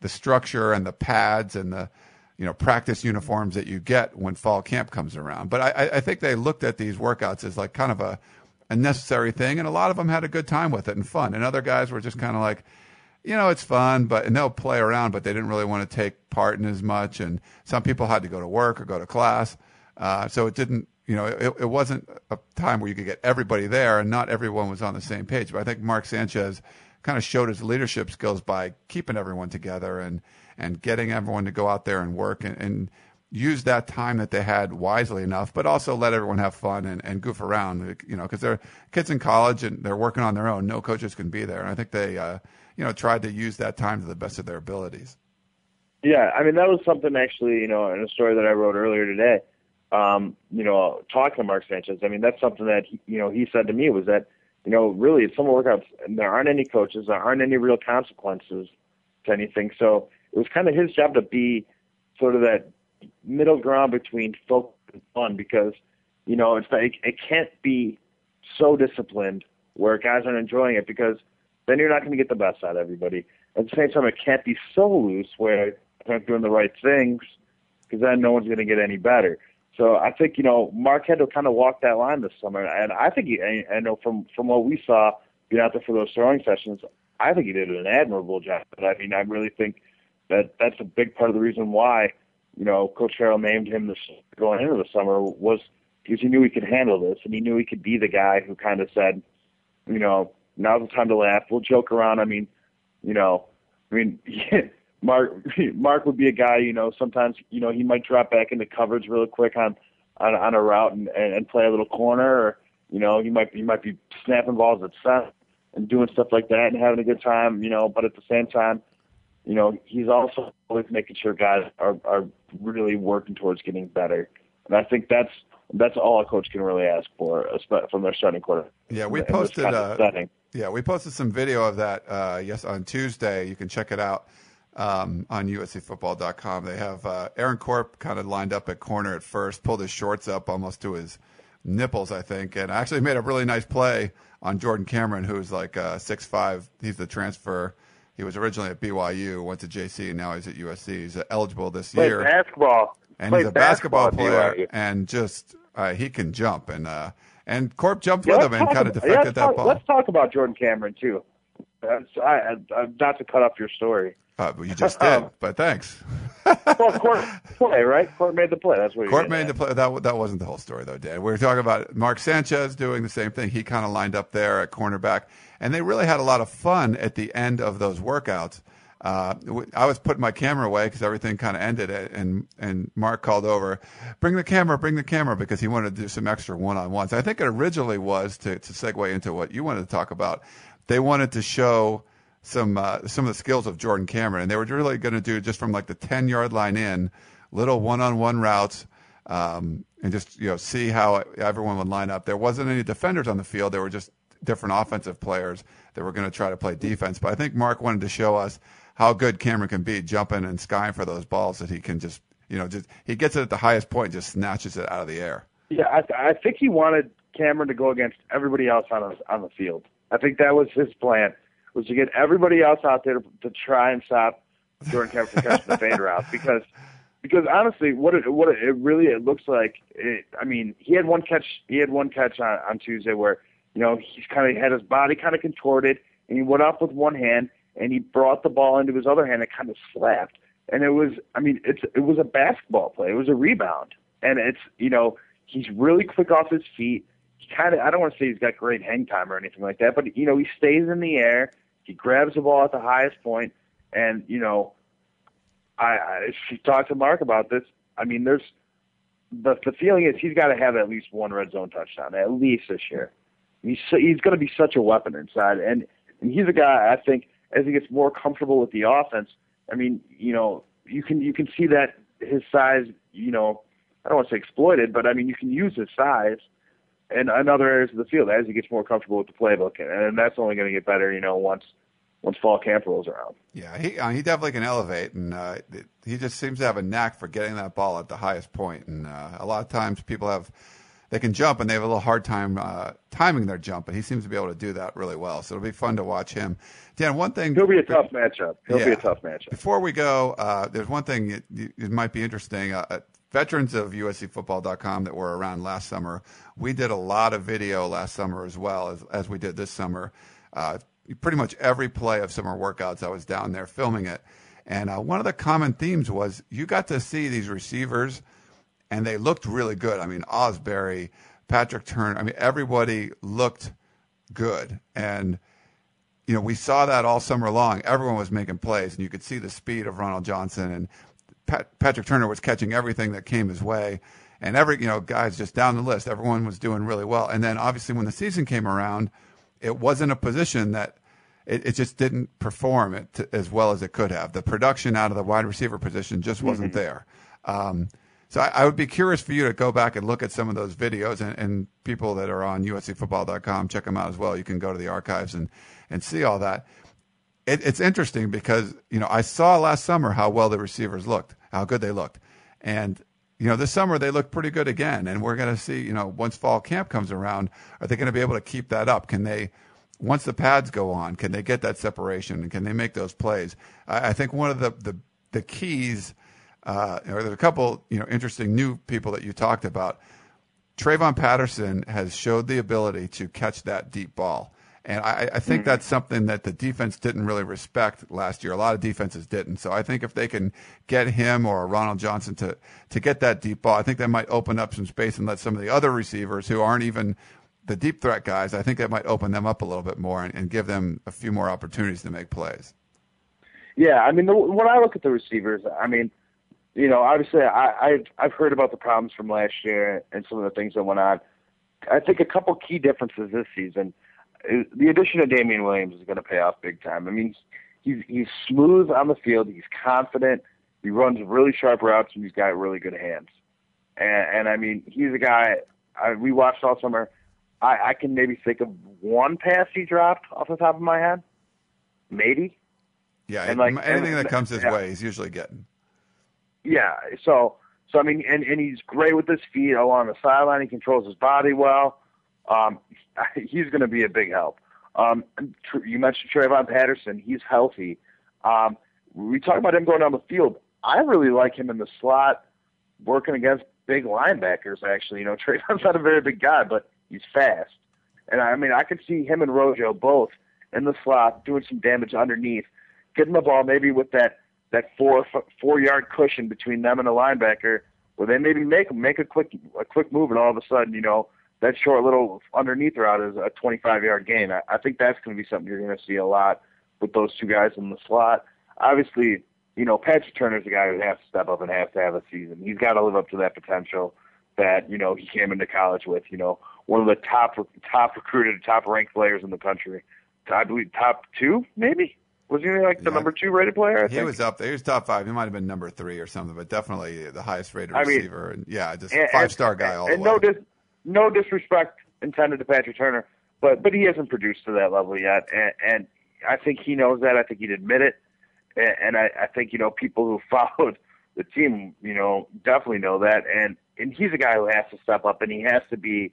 the structure and the pads and the you know practice uniforms that you get when fall camp comes around. But I, I think they looked at these workouts as like kind of a, a necessary thing, and a lot of them had a good time with it and fun, and other guys were just kind of like you know, it's fun, but and they'll play around, but they didn't really want to take part in as much. And some people had to go to work or go to class, uh, so it didn't. You know, it, it wasn't a time where you could get everybody there, and not everyone was on the same page. But I think Mark Sanchez kind of showed his leadership skills by keeping everyone together and and getting everyone to go out there and work and, and use that time that they had wisely enough, but also let everyone have fun and, and goof around. You know, because they're kids in college and they're working on their own. No coaches can be there, and I think they. Uh, you know, tried to use that time to the best of their abilities. Yeah, I mean that was something actually, you know, in a story that I wrote earlier today. Um, you know, talking to Mark Sanchez, I mean that's something that he, you know he said to me was that, you know, really it's summer workouts and there aren't any coaches, there aren't any real consequences to anything. So it was kind of his job to be sort of that middle ground between focus and fun because, you know, it's like it can't be so disciplined where guys aren't enjoying it because then you're not going to get the best out of everybody. At the same time, it can't be so loose where they're not doing the right things because then no one's going to get any better. So I think you know Mark had to kind of walk that line this summer, and I think he, I know from from what we saw being out there for those throwing sessions, I think he did an admirable job. But I mean, I really think that that's a big part of the reason why you know Coach Carroll named him this going into the summer was because he knew he could handle this, and he knew he could be the guy who kind of said, you know, now's the time to laugh. We'll joke around. I mean, you know, I mean, Mark Mark would be a guy. You know, sometimes you know he might drop back into coverage real quick on on, on a route and, and, and play a little corner, or you know, he might he might be snapping balls at center and doing stuff like that and having a good time. You know, but at the same time, you know, he's also always making sure guys are are really working towards getting better. And I think that's that's all a coach can really ask for from their starting quarterback. Yeah, we posted. Uh, yeah, we posted some video of that. Uh, yes, on Tuesday. You can check it out um, on USCFootball.com. They have uh, Aaron Corp kind of lined up at corner at first, pulled his shorts up almost to his nipples, I think, and actually made a really nice play on Jordan Cameron, who's like uh, six five. He's the transfer. He was originally at BYU, went to JC, and now he's at USC. He's eligible this Played year. Basketball. And Played he's a basketball, basketball player, and just uh, he can jump. And uh, and Corp jumped Yeah, with him and kind of deflected yeah, that talk, ball. Let's talk about Jordan Cameron too. That's, I, I, not to cut off your story. Uh, but you just did, but thanks. Well, Corp play right. Corp made the play. That's what Corp made at. the play. That that wasn't the whole story though, Dan. We were talking about Mark Sanchez doing the same thing. He kind of lined up there at cornerback, and they really had a lot of fun at the end of those workouts. Uh, I was putting my camera away because everything kind of ended, and and Mark called over, bring the camera, bring the camera, because he wanted to do some extra one-on-ones. I think it originally was to to segue into what you wanted to talk about. They wanted to show some uh, some of the skills of Jordan Cameron, and they were really going to do just from like the ten yard line in, little one on one routes, um, and just you know see how everyone would line up. There wasn't any defenders on the field; there were just different offensive players that were going to try to play defense. But I think Mark wanted to show us how good Cameron can be jumping and skying for those balls that he can just you know just he gets it at the highest point, just snatches it out of the air. Yeah, I, I think he wanted Cameron to go against everybody else on the, on the field. I think that was his plan, was to get everybody else out there to, to try and stop Jordan Cameron from catching the fade route because because honestly, what it what it, it really it looks like. It, I mean, he had one catch. He had one catch on, on Tuesday where you know he's kind of had his body kind of contorted and he went up with one hand and he brought the ball into his other hand and kind of slapped. And it was, I mean, it's it was a basketball play. It was a rebound, and it's you know he's really quick off his feet. He kind of I don't want to say he's got great hang time or anything like that, but you know he stays in the air. He grabs the ball at the highest point, and you know, I, I she talked to Mark about this. I mean, there's the the feeling is he's got to have at least one red zone touchdown at least this year. He's so, he's going to be such a weapon inside, and and he's a guy I think as he gets more comfortable with the offense. I mean, you know, you can you can see that his size, you know, I don't want to say exploited, but I mean you can use his size in, in other areas of the field as he gets more comfortable with the playbook, and, and that's only going to get better, you know, once once fall camp rolls around. Yeah, he uh, he definitely can elevate, and uh, he just seems to have a knack for getting that ball at the highest point. And uh, a lot of times people have they can jump and they have a little hard time uh, timing their jump, but he seems to be able to do that really well. So it'll be fun to watch him. Dan, one thing he'll be a tough matchup. He'll yeah, be a tough matchup. Before we go, uh, there's one thing it, it might be interesting. Veterans of USCFootball.com that were around last summer, we did a lot of video last summer as well as as we did this summer. Uh, pretty much every play of summer workouts, I was down there filming it. And uh, one of the common themes was you got to see these receivers, and they looked really good. I mean, Ausberry, Patrick Turner, I mean, everybody looked good. And, you know, we saw that all summer long. Everyone was making plays, and you could see the speed of Ronald Johnson. And Pat, Patrick Turner was catching everything that came his way. And every, you know, guys just down the list, everyone was doing really well. And then obviously when the season came around, it wasn't a position that it, it just didn't perform it to, as well as it could have. The production out of the wide receiver position just wasn't mm-hmm. there. Um, so I, I, would be curious for you to go back and look at some of those videos and, and people that are on USCFootball.com, check them out as well. You can go to the archives and, and see all that. It, it's interesting because, you know, I saw last summer how well the receivers looked, how good they looked. And, you know, this summer they look pretty good again. And we're going to see, you know, once fall camp comes around, are they going to be able to keep that up? Can they, once the pads go on, can they get that separation and can they make those plays? I, I think one of the the, the keys, uh, or there's a couple you know interesting new people that you talked about. Travon Patterson has showed the ability to catch that deep ball. And I, I think mm-hmm. that's something that the defense didn't really respect last year. A lot of defenses didn't. So I think if they can get him or Ronald Johnson to, to get that deep ball, I think that might open up some space and let some of the other receivers who aren't even the deep threat guys, I think that might open them up a little bit more and, and give them a few more opportunities to make plays. Yeah, I mean, the, when I look at the receivers, I mean, you know, obviously, I, I've I've heard about the problems from last year and some of the things that went on. I think a couple key differences this season. The addition of Damian Williams is going to pay off big time. I mean, he's he's smooth on the field. He's confident. He runs really sharp routes, and he's got really good hands. And, and I mean, he's a guy I, we watched all summer. I, I can maybe think of one pass he dropped off the top of my head, maybe. Yeah, and like anything and, that comes his yeah. way, he's usually getting. Yeah, so so I mean, and and he's great with his feet along the sideline. He controls his body well. Um, he's going to be a big help. Um, you mentioned Travon Patterson. He's healthy. Um, we talk about him going down the field. I really like him in the slot, working against big linebackers. Actually, you know, Travon's not a very big guy, but He's fast. And I mean, I could see him and Rojo both in the slot doing some damage underneath, getting the ball maybe with that that four four yard cushion between them and the linebacker, where they maybe make make a quick a quick move, and all of a sudden, you know, that short little underneath route is a 25 yard gain. I, I think that's going to be something you're going to see a lot with those two guys in the slot. Obviously, you know, Patrick Turner's the guy who has to step up and has to have a season. He's got to live up to that potential that you know he came into college with. You know, one of the top top recruited, top ranked players in the country. I believe top two, maybe. Was he like the yeah. number two rated player? I he think? was up there. He was top five. He might have been number three or something, but definitely the highest rated I receiver. Mean, and yeah, just five star guy all and the way. No, dis, no disrespect intended to Patrick Turner, but but he hasn't produced to that level yet, and, and I think he knows that. I think he'd admit it, and, and I, I think you know people who followed the team, you know, definitely know that, and and he's a guy who has to step up, and he has to be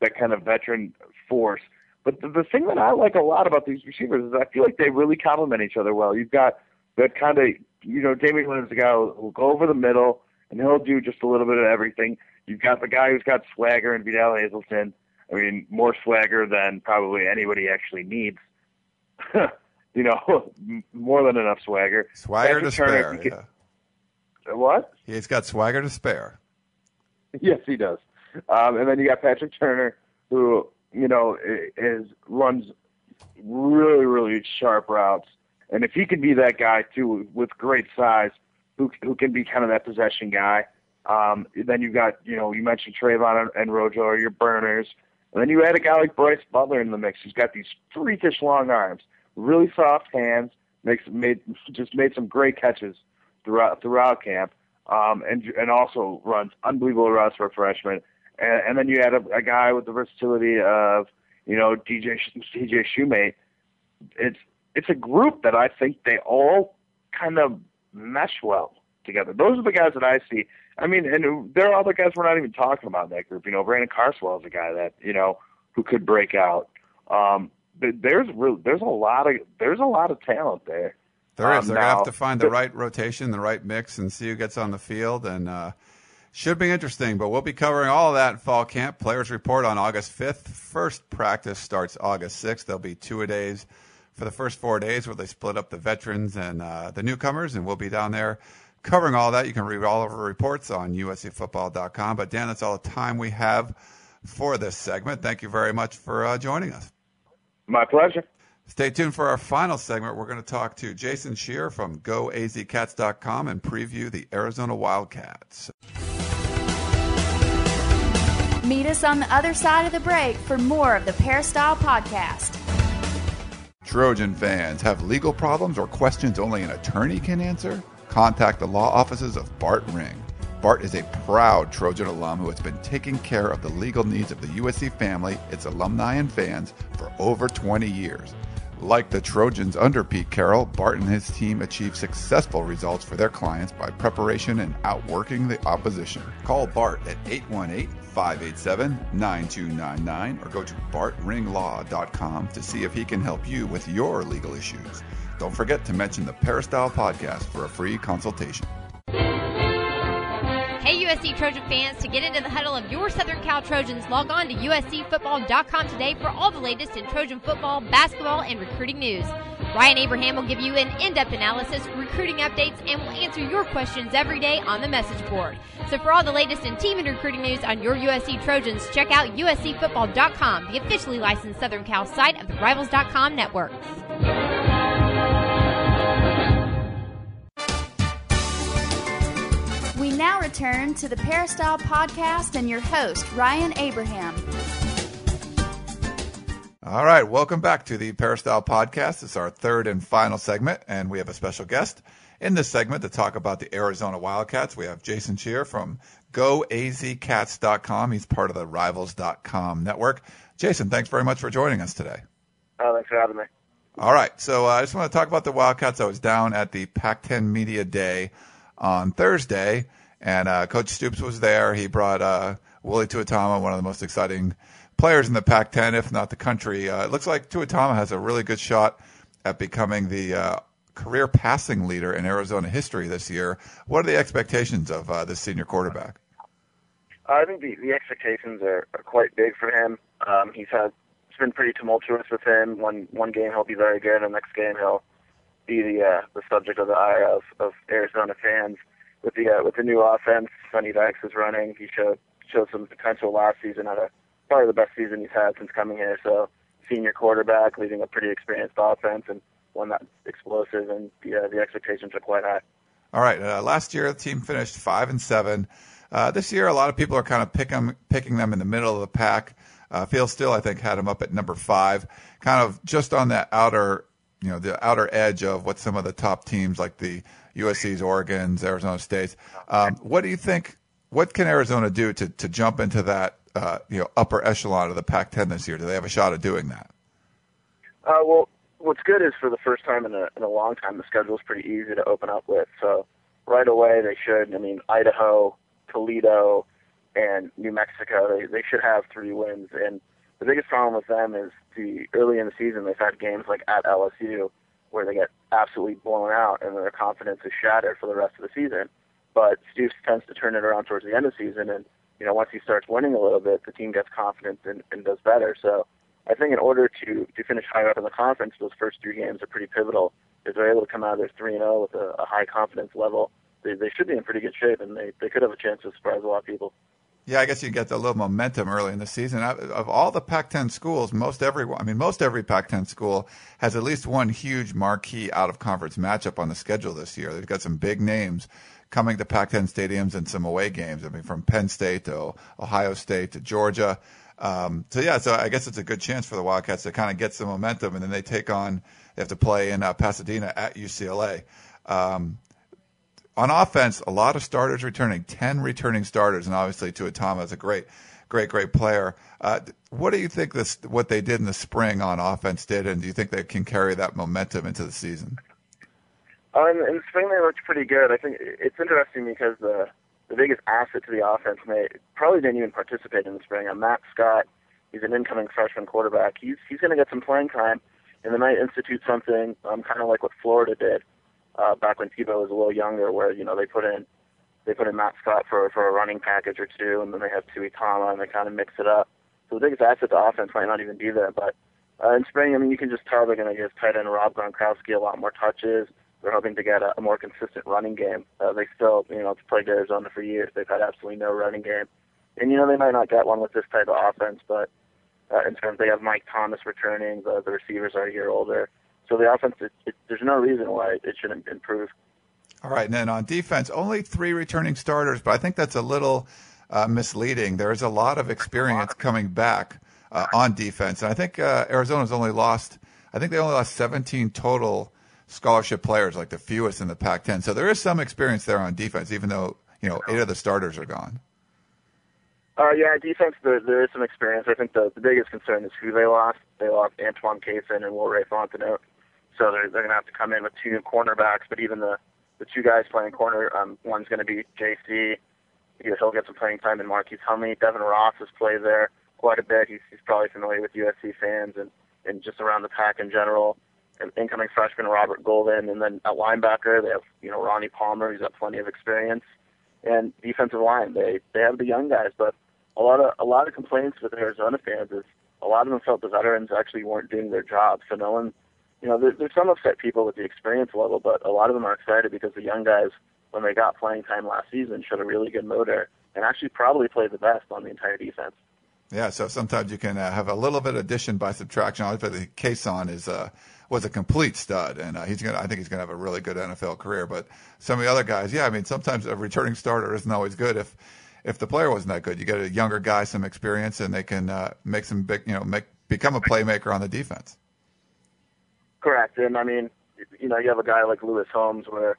that kind of veteran force. But the, the thing that I like a lot about these receivers is I feel like they really complement each other well. You've got that kind of, you know, Damian Williams, a guy who will go over the middle and he'll do just a little bit of everything. You've got the guy who's got swagger in Vidal Hazelton. I mean, more swagger than probably anybody actually needs. you know, more than enough swagger. Swagger Patrick to Turner, spare. yeah. What? He's got swagger to spare. Yes, he does. Um, and then you got Patrick Turner, who you know is runs really really sharp routes. And if he can be that guy too, with great size, who who can be kind of that possession guy, um, then you've got you know you mentioned Travon and, Rojo are your burners, and then you add a guy like Brice Butler in the mix. He's got these freakish long arms, really soft hands, makes made just made some great catches throughout throughout camp, um, and and also runs unbelievable routes for a freshman and, and then you add a, a guy with the versatility of you know DJ DJ Shoemate. It's it's a group that I think they all kind of mesh well together. Those are the guys that I see. I mean, and there are other guys we're not even talking about in that group. You know, Brandon Carswell is a guy that you know who could break out. Um, there's real, there's a lot of there's a lot of talent there. There is. Um, They're now, gonna have to find the right rotation, the right mix, and see who gets on the field. And uh, should be interesting. But we'll be covering all of that in fall camp. Players report on August 5th. First practice starts August 6th. There'll be two a days for the first four days where they split up the veterans and uh, the newcomers, and we'll be down there covering all that. You can read all of our reports on uscfootball.com. But Dan, that's all the time we have for this segment. Thank you very much for uh, joining us. My pleasure. Stay tuned for our final segment. We're going to talk to Jason Scheer from GoAZCats.com and preview the Arizona Wildcats. Meet us on the other side of the break for more of the Peristyle Podcast. Trojan fans have legal problems or questions only an attorney can answer? Contact the law offices of Bart Ring. Bart is a proud Trojan alum who has been taking care of the legal needs of the USC family, its alumni, and fans for over 20 years. Like the Trojans under Pete Carroll, Bart and his team achieve successful results for their clients by preparation and outworking the opposition. Call Bart at 818 587 9299 or go to bartringlaw.com to see if he can help you with your legal issues. Don't forget to mention the Peristyle Podcast for a free consultation. Hey, USC Trojan fans, to get into the huddle of your Southern Cal Trojans, log on to uscfootball.com today for all the latest in Trojan football, basketball, and recruiting news. Ryan Abraham will give you an in depth analysis, recruiting updates, and will answer your questions every day on the message board. So, for all the latest in team and recruiting news on your USC Trojans, check out uscfootball.com, the officially licensed Southern Cal site of the Rivals.com network. We now return to the Peristyle Podcast and your host, Ryan Abraham. All right, welcome back to the Peristyle Podcast. It's our third and final segment, and we have a special guest in this segment to talk about the Arizona Wildcats. We have Jason Scheer from GoAZCats.com. He's part of the Rivals.com network. Jason, thanks very much for joining us today. Oh, thanks for having me. All right, so uh, I just want to talk about the Wildcats. I was down at the Pac-10 Media Day on Thursday, and uh, Coach Stoops was there. He brought uh, Willie Tuitama, one of the most exciting players in the Pac-10, if not the country. Uh, it looks like Tuitama has a really good shot at becoming the uh, career passing leader in Arizona history this year. What are the expectations of uh, this senior quarterback? I think the, the expectations are, are quite big for him. Um, he's had it's been pretty tumultuous with him. One one game he'll be very good, and the next game he'll be the uh, the subject of the ire of, of Arizona fans. With the uh, with the new offense, Sonny Dykes is running. He showed showed some potential last season. Had a probably the best season he's had since coming here. So senior quarterback, leading a pretty experienced offense, and one that's explosive, and uh, the expectations are quite high. All right. Uh, last year, the team finished five and seven. Uh, this year, a lot of people are kind of picking picking them in the middle of the pack. Uh, Phil Steele, I think, had him up at number five, kind of just on that outer you know the outer edge of what some of the top teams like the USC's, Oregon's, Arizona State's. Um, what do you think? What can Arizona do to to jump into that uh, you know upper echelon of the Pac-10 this year? Do they have a shot at doing that? Uh, well, what's good is for the first time in a in a long time, the schedule is pretty easy to open up with. So right away they should. I mean, Idaho, Toledo, and New Mexico. They they should have three wins and the biggest problem with them is the early in the season they've had games like at LSU where they get absolutely blown out and their confidence is shattered for the rest of the season. But Stoops tends to turn it around towards the end of the season, and you know once he starts winning a little bit, the team gets confidence and, and does better. So I think in order to to finish higher up in the conference, those first three games are pretty pivotal. If they're able to come out of there three and zero oh with a, a high confidence level, they they should be in pretty good shape, and they they could have a chance to surprise a lot of people. Yeah, I guess you get a little momentum early in the season. Of all the Pac-10 schools, most every I mean, most every Pac-10 school has at least one huge marquee out-of-conference matchup on the schedule this year. They've got some big names coming to Pac-10 stadiums and some away games. I mean, from Penn State to Ohio State to Georgia. Um, so yeah, so I guess it's a good chance for the Wildcats to kind of get some momentum, and then they take on they have to play in uh, Pasadena at UCLA. Um, on offense, a lot of starters returning, 10 returning starters, and obviously Tuitama is a great, great, great player. Uh, what do you think this what they did in the spring on offense did, and do you think they can carry that momentum into the season? Uh, in, in the spring, they looked pretty good. I think it's interesting because the the biggest asset to the offense, and they probably didn't even participate in the spring. On Matt Scott, he's an incoming freshman quarterback. He's he's going to get some playing time, and they might institute something um, kind of like what Florida did uh, back when Tebow was a little younger, where you know they put in they put in Matt Scott for for a running package or two, and then they have Tuitama, and they kind of mix it up. So the biggest asset to offense might not even be there, but uh, in spring, I mean, you can just tell they're going to give tight end Rob Gronkowski a lot more touches. They're hoping to get a, a more consistent running game. Uh, they still, you know, it's played Arizona for years. They've had absolutely no running game, and you know they might not get one with this type of offense, but uh, in terms they have Mike Thomas returning, the, the receivers are a year older, so the offense, it, it, there's no reason why it shouldn't improve. All right, and then on defense, only three returning starters, but I think that's a little uh, misleading. There is a lot of experience coming back uh, on defense, and I think uh, Arizona's only lost. I think they only lost 17 total scholarship players, like the fewest in the Pac-10. So there is some experience there on defense, even though you know eight of the starters are gone. Uh, yeah, defense. There, there is some experience. I think the, the biggest concern is who they lost. They lost Antoine Cason and Wilrey Fontenot, so they're they're gonna have to come in with two new cornerbacks. But even the the two guys playing corner, um, one's gonna be JC. He'll get some playing time in Marquise Hunley. Devin Ross has played there quite a bit. He's he's probably familiar with USC fans and and just around the pack in general incoming freshman Robert Golden, and then at linebacker they have you know Ronnie Palmer, who's got plenty of experience, and defensive line they they have the young guys, but a lot of a lot of complaints with Arizona fans is a lot of them felt the veterans actually weren't doing their job, so no one, you know, there, there's some upset people with the experience level, but a lot of them are excited because the young guys when they got playing time last season showed a really good motor and actually probably played the best on the entire defense. Yeah, so sometimes you can uh, have a little bit of addition by subtraction. Obviously, Cason is uh, was a complete stud, and uh, he's gonna. I think he's gonna have a really good NFL career. But some of the other guys, yeah, I mean, sometimes a returning starter isn't always good if if the player wasn't that good. You get a younger guy, some experience, and they can uh, make some big, you know, make become a playmaker on the defense. Correct, and I mean, you know, you have a guy like Louis Holmes where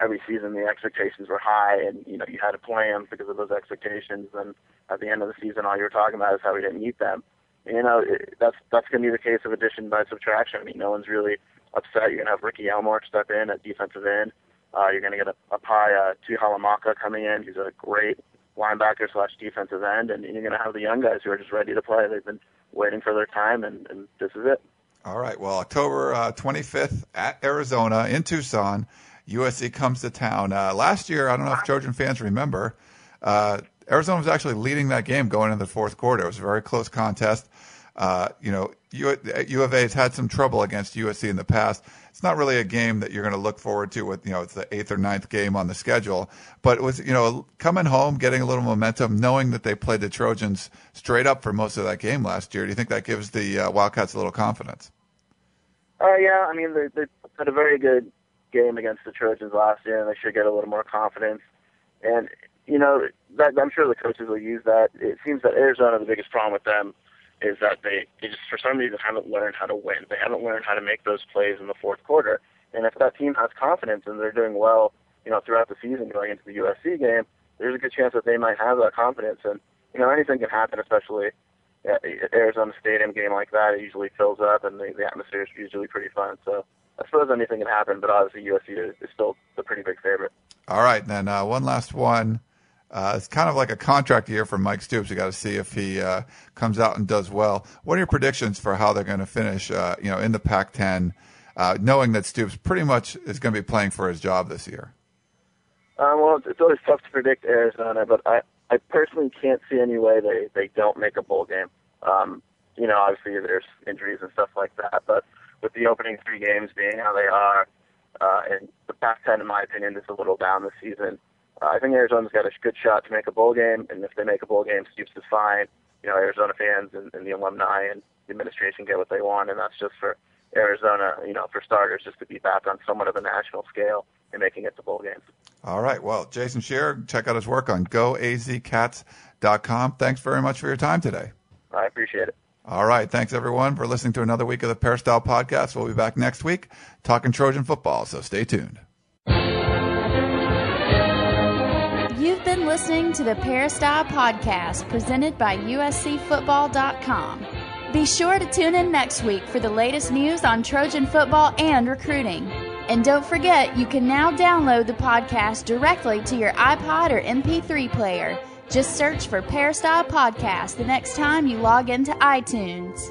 every season the expectations were high, and you know you had to play him because of those expectations. And at the end of the season, all you were talking about is how we didn't meet them you know, it, that's that's going to be the case of addition by subtraction. I mean, no one's really upset. You're going to have Ricky Elmore step in at defensive end. Uh, you're going to get a, a Pai uh, Tuihalamaka coming in. He's a great linebacker slash defensive end, and you're going to have the young guys who are just ready to play. They've been waiting for their time, and, and this is it. All right. Well, October uh, 25th at Arizona in Tucson, USC comes to town. Uh, last year, I don't know if Trojan fans remember, uh, Arizona was actually leading that game going into the fourth quarter. It was a very close contest. Uh, you know, U, U of A has had some trouble against USC in the past. It's not really a game that you're going to look forward to with, you know, it's the eighth or ninth game on the schedule. But it was, you know, coming home, getting a little momentum, knowing that they played the Trojans straight up for most of that game last year. Do you think that gives the uh, Wildcats a little confidence? Uh, yeah, I mean, they, they had a very good game against the Trojans last year, and they should get a little more confidence. And you know, that, I'm sure the coaches will use that. It seems that Arizona, the biggest problem with them is that they, they just, for some reason, haven't learned how to win. They haven't learned how to make those plays in the fourth quarter. And if that team has confidence and they're doing well, you know, throughout the season going into the USC game, there's a good chance that they might have that confidence. And, you know, anything can happen, especially at Arizona Stadium game like that. It usually fills up and the, the atmosphere is usually pretty fun. So I suppose anything can happen, but obviously USC is, is still the pretty big favorite. All right, then uh, one last one. Uh, it's kind of like a contract year for Mike Stoops. You got to see if he uh, comes out and does well. What are your predictions for how they're going to finish? Uh, you know, in the Pac-10, uh, knowing that Stoops pretty much is going to be playing for his job this year. Uh, well, it's always tough to predict Arizona, but I, I personally can't see any way they they don't make a bowl game. Um, you know, obviously there's injuries and stuff like that, but with the opening three games being how they are, uh, and the Pac-10, in my opinion, is a little down this season. Uh, I think Arizona's got a good shot to make a bowl game, and if they make a bowl game, Stoops is fine. You know, Arizona fans and, and the alumni and the administration get what they want, and that's just for Arizona, you know, for starters, just to be back on somewhat of a national scale and making it to bowl games. All right. Well, Jason Scheer, check out his work on goazcats.com. Thanks very much for your time today. I appreciate it. All right. Thanks, everyone, for listening to another week of the Peristyle Podcast. We'll be back next week talking Trojan football, so stay tuned. To the Peristyle Podcast presented by USCFootball.com. Be sure to tune in next week for the latest news on Trojan football and recruiting. And don't forget, you can now download the podcast directly to your iPod or MP3 player. Just search for Peristyle Podcast the next time you log into iTunes.